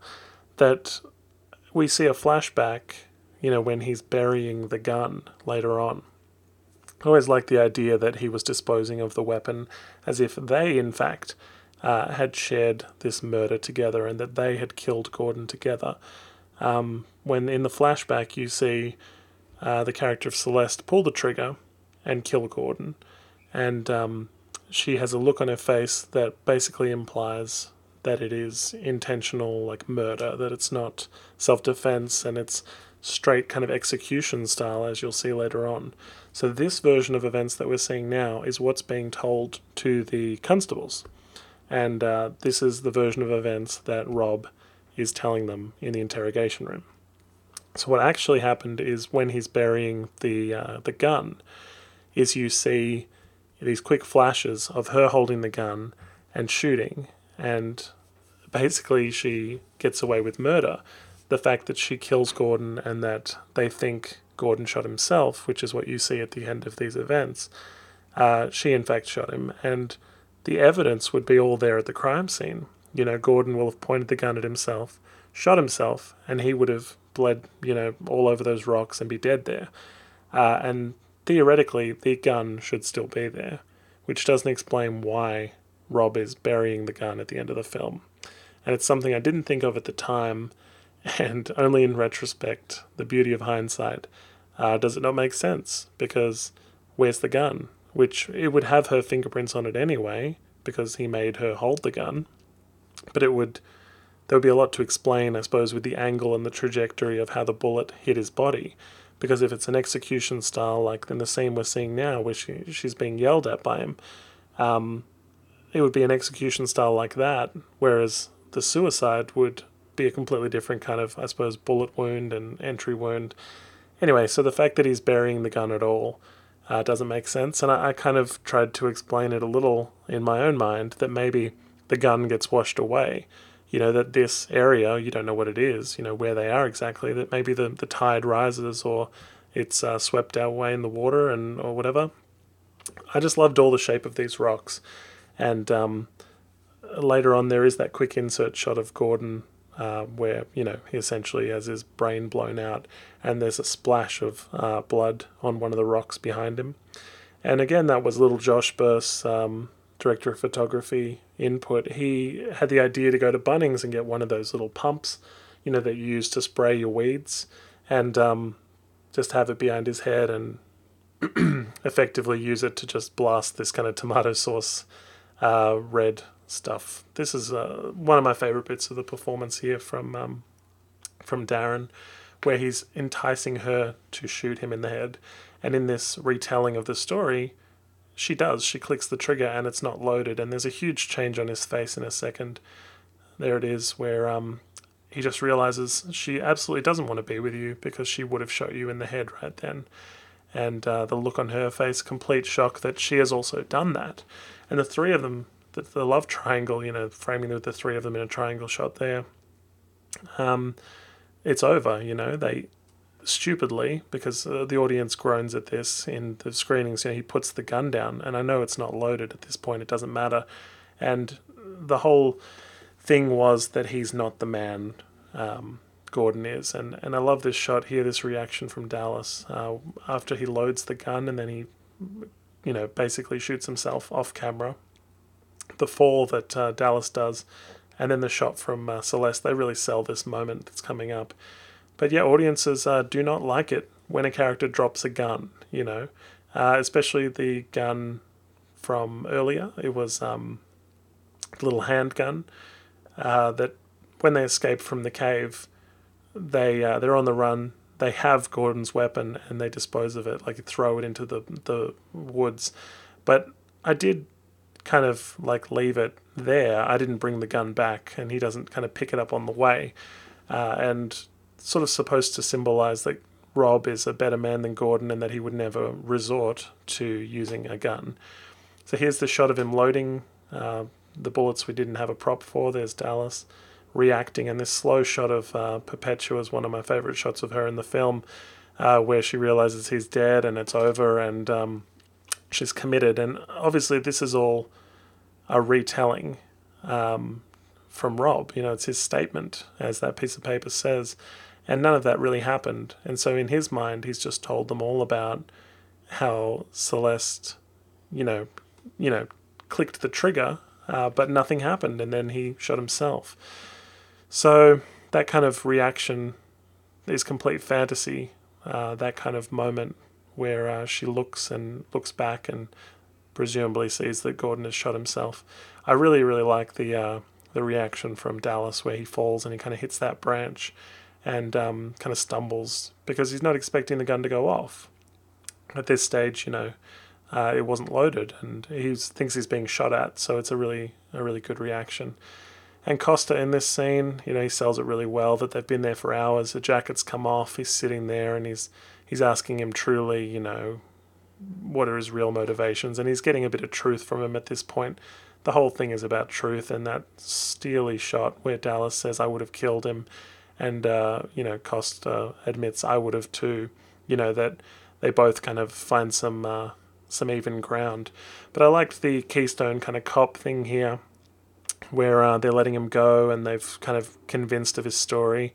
that we see a flashback, you know, when he's burying the gun later on. I always liked the idea that he was disposing of the weapon as if they, in fact, uh, had shared this murder together and that they had killed Gordon together. Um, when in the flashback you see uh, the character of Celeste pull the trigger and kill Gordon, and um, she has a look on her face that basically implies that it is intentional, like murder, that it's not self defense and it's straight kind of execution style, as you'll see later on. So, this version of events that we're seeing now is what's being told to the constables. And uh, this is the version of events that Rob is telling them in the interrogation room. So, what actually happened is when he's burying the, uh, the gun, is you see these quick flashes of her holding the gun and shooting, and basically she gets away with murder. The fact that she kills Gordon and that they think Gordon shot himself, which is what you see at the end of these events, uh, she in fact shot him, and the evidence would be all there at the crime scene. You know, Gordon will have pointed the gun at himself, shot himself, and he would have bled, you know, all over those rocks and be dead there. Uh, and theoretically, the gun should still be there, which doesn't explain why Rob is burying the gun at the end of the film. And it's something I didn't think of at the time, and only in retrospect, the beauty of hindsight, uh, does it not make sense? Because where's the gun? Which it would have her fingerprints on it anyway, because he made her hold the gun. But it would there would be a lot to explain, I suppose, with the angle and the trajectory of how the bullet hit his body because if it's an execution style like in the scene we're seeing now where she, she's being yelled at by him um, it would be an execution style like that, whereas the suicide would be a completely different kind of, I suppose, bullet wound and entry wound. Anyway, so the fact that he's burying the gun at all uh, doesn't make sense, and I, I kind of tried to explain it a little in my own mind that maybe the gun gets washed away. You know, that this area, you don't know what it is, you know, where they are exactly, that maybe the, the tide rises or it's uh, swept away in the water and or whatever. I just loved all the shape of these rocks. And um, later on, there is that quick insert shot of Gordon uh, where, you know, he essentially has his brain blown out and there's a splash of uh, blood on one of the rocks behind him. And again, that was little Josh Burse, um, director of photography, input. He had the idea to go to Bunnings and get one of those little pumps, you know, that you use to spray your weeds, and um, just have it behind his head and effectively use it to just blast this kind of tomato sauce uh, red stuff. This is uh, one of my favorite bits of the performance here from um, from Darren, where he's enticing her to shoot him in the head, and in this retelling of the story, she does. She clicks the trigger and it's not loaded, and there's a huge change on his face in a second. There it is, where um, he just realizes she absolutely doesn't want to be with you because she would have shot you in the head right then. And uh, the look on her face, complete shock that she has also done that. And the three of them the, the love triangle, you know, framing the, three of them in a triangle shot there. Um, it's over, you know. They stupidly because uh, the audience groans at this in the screenings. You know, he puts the gun down, and I know it's not loaded at this point. It doesn't matter, and the whole thing was that he's not the man. Um, Gordon is, and and I love this shot here. This reaction from Dallas uh, after he loads the gun, and then he, you know, basically shoots himself off camera the fall that uh, Dallas does, and then the shot from uh, Celeste, they really sell this moment that's coming up. But yeah, audiences uh, do not like it when a character drops a gun, you know, uh, especially the gun from earlier. It was um, a little handgun uh, that when they escape from the cave, they uh, they're on the run. They have Gordon's weapon and they dispose of it, like throw it into the the woods. But I did kind of like leave it there. I didn't bring the gun back, and he doesn't kind of pick it up on the way, uh, and sort of supposed to symbolize that Rob is a better man than Gordon and that he would never resort to using a gun. So here's the shot of him loading uh, the bullets we didn't have a prop for. There's Dallas reacting, and this slow shot of uh, Perpetua is one of my favorite shots of her in the film, uh, where she realizes he's dead and it's over, and um, she's committed. And obviously, this is all a retelling um, from Rob. You know, it's his statement, as that piece of paper says. And none of that really happened. And so, in his mind, he's just told them all about how Celeste, you know, you know, clicked the trigger, uh, but nothing happened, and then he shot himself. So that kind of reaction is complete fantasy. Uh, that kind of moment where uh, she looks and looks back and presumably sees that Gordon has shot himself. I really, really like the uh, the reaction from Dallas where he falls and he kind of hits that branch and um, kind of stumbles because he's not expecting the gun to go off. At this stage, you know, uh, it wasn't loaded and he thinks he's being shot at, so it's a really a really good reaction. And Costa in this scene, you know, he sells it really well that they've been there for hours. The jacket's come off. He's sitting there and he's he's asking him truly, you know, what are his real motivations, and he's getting a bit of truth from him at this point. The whole thing is about truth, and that steely shot where Dallas says, "I would have killed him," and uh, you know, Costa admits, "I would have too." You know that they both kind of find some uh, some even ground. But I liked the Keystone kind of cop thing here, where uh, they're letting him go, and they've kind of convinced of his story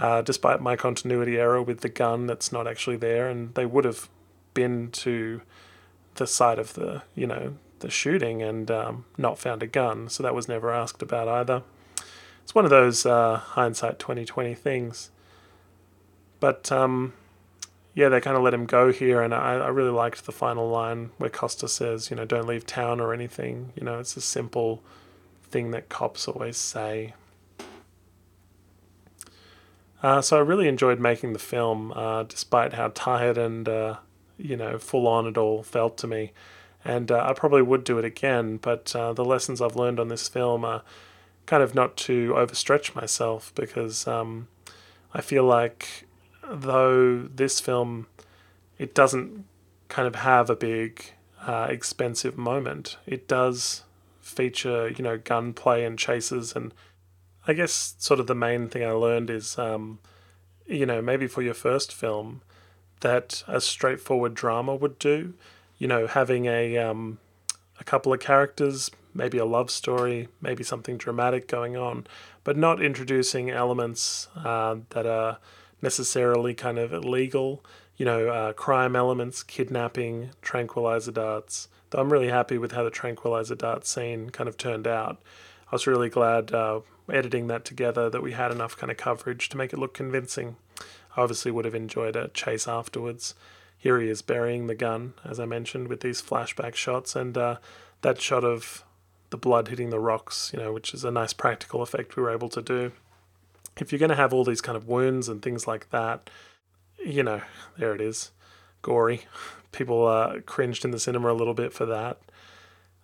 uh, despite my continuity error with the gun that's not actually there, and they would have been to the site of the you know the shooting and um, not found a gun, so that was never asked about either. It's one of those uh, hindsight 2020 things. But um, yeah, they kind of let him go here, and I, I really liked the final line where Costa says, you know, don't leave town or anything. You know, it's a simple thing that cops always say. Uh, so I really enjoyed making the film, uh, despite how tired and uh, you know full on it all felt to me. and uh, I probably would do it again. But uh, the lessons I've learned on this film are kind of not to overstretch myself because um, I feel like though this film it doesn't kind of have a big uh, expensive moment. It does feature you know gunplay and chases and I guess sort of the main thing I learned is um, you know maybe for your first film that a straightforward drama would do. You know, having a um, a couple of characters, maybe a love story, maybe something dramatic going on, but not introducing elements uh, that are necessarily kind of illegal. You know, uh, crime elements, kidnapping, tranquilizer darts. Though I'm really happy with how the tranquilizer dart scene kind of turned out. I was really glad uh, editing that together that we had enough kind of coverage to make it look convincing. I obviously would have enjoyed a chase afterwards. Here he is burying the gun, as I mentioned, with these flashback shots, and uh, that shot of the blood hitting the rocks, you know, which is a nice practical effect we were able to do. If you're going to have all these kind of wounds and things like that, you know, there it is, gory. People uh, cringed in the cinema a little bit for that.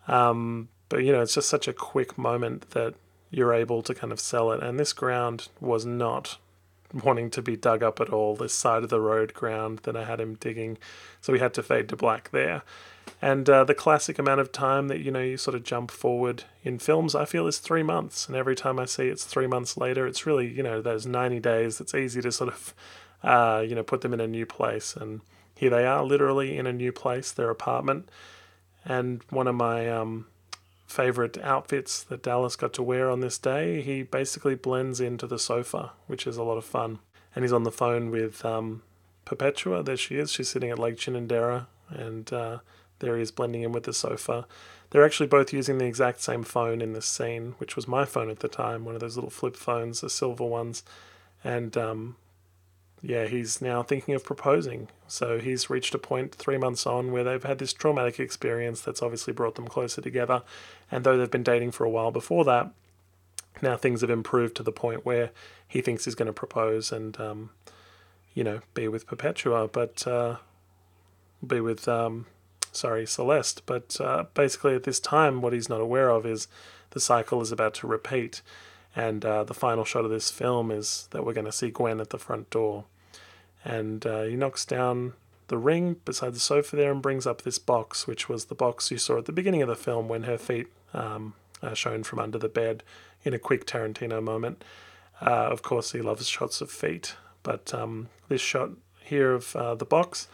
Um, but you know, it's just such a quick moment that you're able to kind of sell it. And this ground was not wanting to be dug up at all, this side of the road ground that I had him digging. So we had to fade to black there. And uh, the classic amount of time that, you know, you sort of jump forward in films, I feel is three months. And every time I see it's three months later, it's really, you know, those 90 days, it's easy to sort of, uh, you know, put them in a new place. And here they are, literally in a new place, their apartment. And one of my um, favorite outfits that Dallas got to wear on this day, he basically blends into the sofa, which is a lot of fun. And he's on the phone with um, Perpetua. There she is. She's sitting at Lake Ginninderra, and uh, there he is blending in with the sofa. They're actually both using the exact same phone in this scene, which was my phone at the time, one of those little flip phones, the silver ones. And um, yeah, he's now thinking of proposing. So he's reached a point three months on where they've had this traumatic experience that's obviously brought them closer together. And though they've been dating for a while before that, now things have improved to the point where he thinks he's going to propose and, um, you know, be with Perpetua, but uh, be with, um, sorry, Celeste. But uh, basically, at this time, what he's not aware of is the cycle is about to repeat. And uh, the final shot of this film is that we're going to see Gwen at the front door. And uh, he knocks down the ring beside the sofa there and brings up this box, which was the box you saw at the beginning of the film when her feet um, are shown from under the bed in a quick Tarantino moment. Uh, of course, he loves shots of feet, but um, this shot here of uh, the box,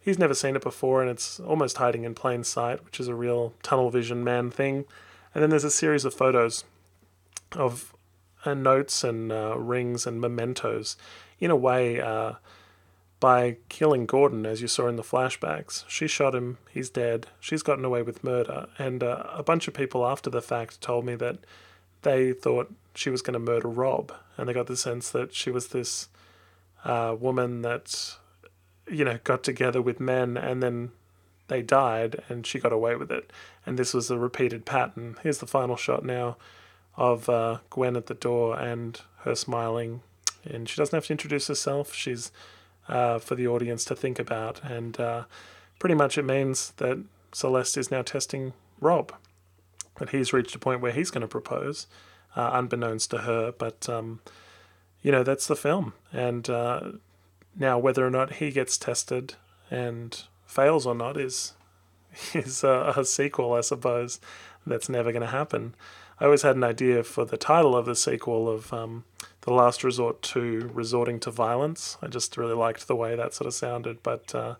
he's never seen it before and it's almost hiding in plain sight, which is a real tunnel vision man thing. And then there's a series of photos of and notes and uh, rings and mementos. In a way, uh, by killing Gordon, as you saw in the flashbacks, she shot him, he's dead, she's gotten away with murder. And uh, a bunch of people after the fact told me that they thought she was going to murder Rob. And they got the sense that she was this uh, woman that, you know, got together with men and then they died and she got away with it. And this was a repeated pattern. Here's the final shot now of uh, Gwen at the door and her smiling. And she doesn't have to introduce herself. She's uh, for the audience to think about. And uh, pretty much it means that Celeste is now testing Rob. That he's reached a point where he's going to propose, uh, unbeknownst to her. But, um, you know, that's the film. And uh, now whether or not he gets tested and fails or not is, is a, a sequel, I suppose. That's never going to happen. I always had an idea for the title of the sequel of um, The Last Resort to Resorting to Violence. I just really liked the way that sort of sounded. But uh,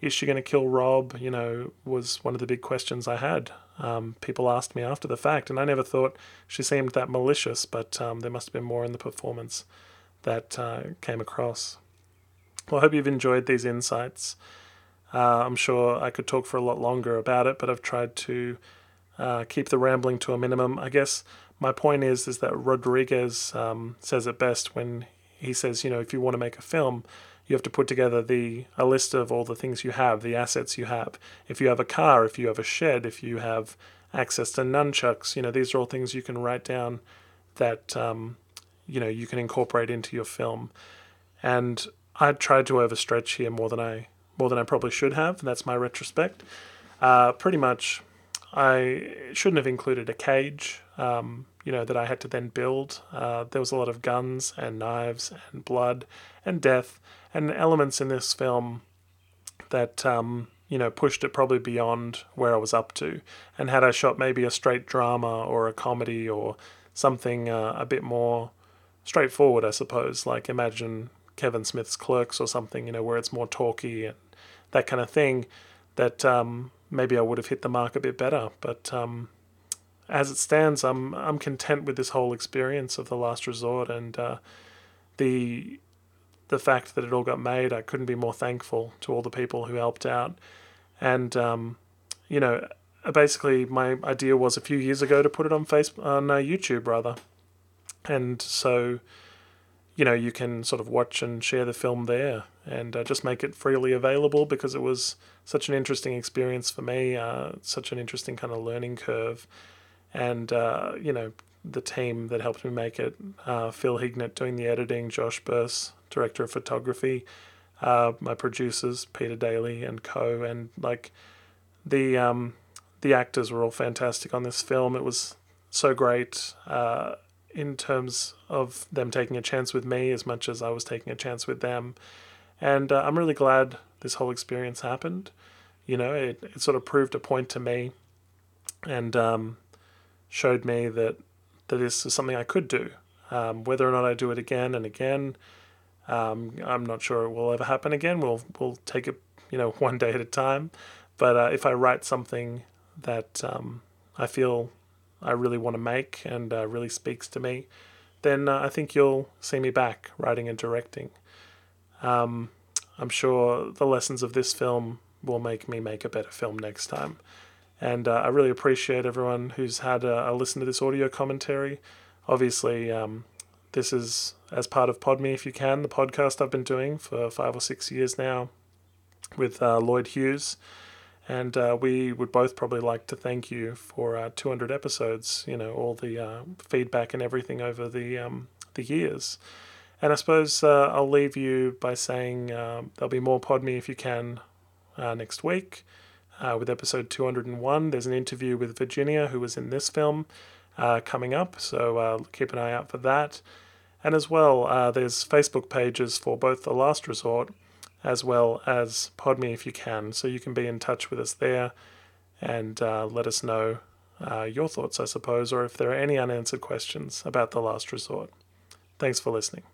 is she going to kill Rob? You know, was one of the big questions I had. Um, people asked me after the fact, and I never thought she seemed that malicious, but um, there must have been more in the performance that uh, came across. Well, I hope you've enjoyed these insights. Uh, I'm sure I could talk for a lot longer about it, but I've tried to uh, keep the rambling to a minimum. I guess my point is is that Rodriguez um, says it best when he says, you know, if you want to make a film, you have to put together the a list of all the things you have, the assets you have. If you have a car, if you have a shed, if you have access to nunchucks, you know, these are all things you can write down that um, you know you can incorporate into your film. And I tried to overstretch here more than I more than I probably should have. That's my retrospect. Uh, pretty much, I shouldn't have included a cage. Um, you know that I had to then build. Uh, there was a lot of guns and knives and blood and death and elements in this film that um, you know pushed it probably beyond where I was up to. And had I shot maybe a straight drama or a comedy or something uh, a bit more straightforward, I suppose, like imagine Kevin Smith's Clerks or something, you know, where it's more talky and that kind of thing, that um, maybe I would have hit the mark a bit better. But um, as it stands, I'm I'm content with this whole experience of the Last Resort and uh, the the fact that it all got made. I couldn't be more thankful to all the people who helped out, and um, you know, basically my idea was a few years ago to put it on Facebook on uh, YouTube rather, and so you know you can sort of watch and share the film there and uh, just make it freely available because it was such an interesting experience for me, uh, such an interesting kind of learning curve and uh, you know the team that helped me make it uh, Phil Hignett doing the editing, Josh Burse, director of photography, uh, my producers Peter Daly and co, and like the um, the actors were all fantastic on this film. It was so great uh, in terms of them taking a chance with me as much as I was taking a chance with them, and uh, I'm really glad this whole experience happened. You know, it, it sort of proved a point to me, and um, showed me that that this is something I could do. Um, whether or not I do it again and again, um, I'm not sure it will ever happen again. We'll we'll take it, you know, one day at a time. But uh, if I write something that um, I feel I really want to make and uh, really speaks to me, then uh, I think you'll see me back writing and directing. Um, I'm sure the lessons of this film will make me make a better film next time. And uh, I really appreciate everyone who's had a, a, listen to this audio commentary. Obviously, um, this is as part of Podme If You Can, the podcast I've been doing for five or six years now with uh, Lloyd Hughes. And uh, we would both probably like to thank you for uh, 200 episodes, you know, all the uh, feedback and everything over the, um, the years. And I suppose uh, I'll leave you by saying um, there'll be more Podme If You Can next week uh, with episode 201. There's an interview with Virginia, who was in this film, uh, coming up, so uh, keep an eye out for that. And as well, uh, there's Facebook pages for both The Last Resort as well as Podme if you can, so you can be in touch with us there and uh, let us know uh, your thoughts, I suppose, or if there are any unanswered questions about The Last Resort. Thanks for listening.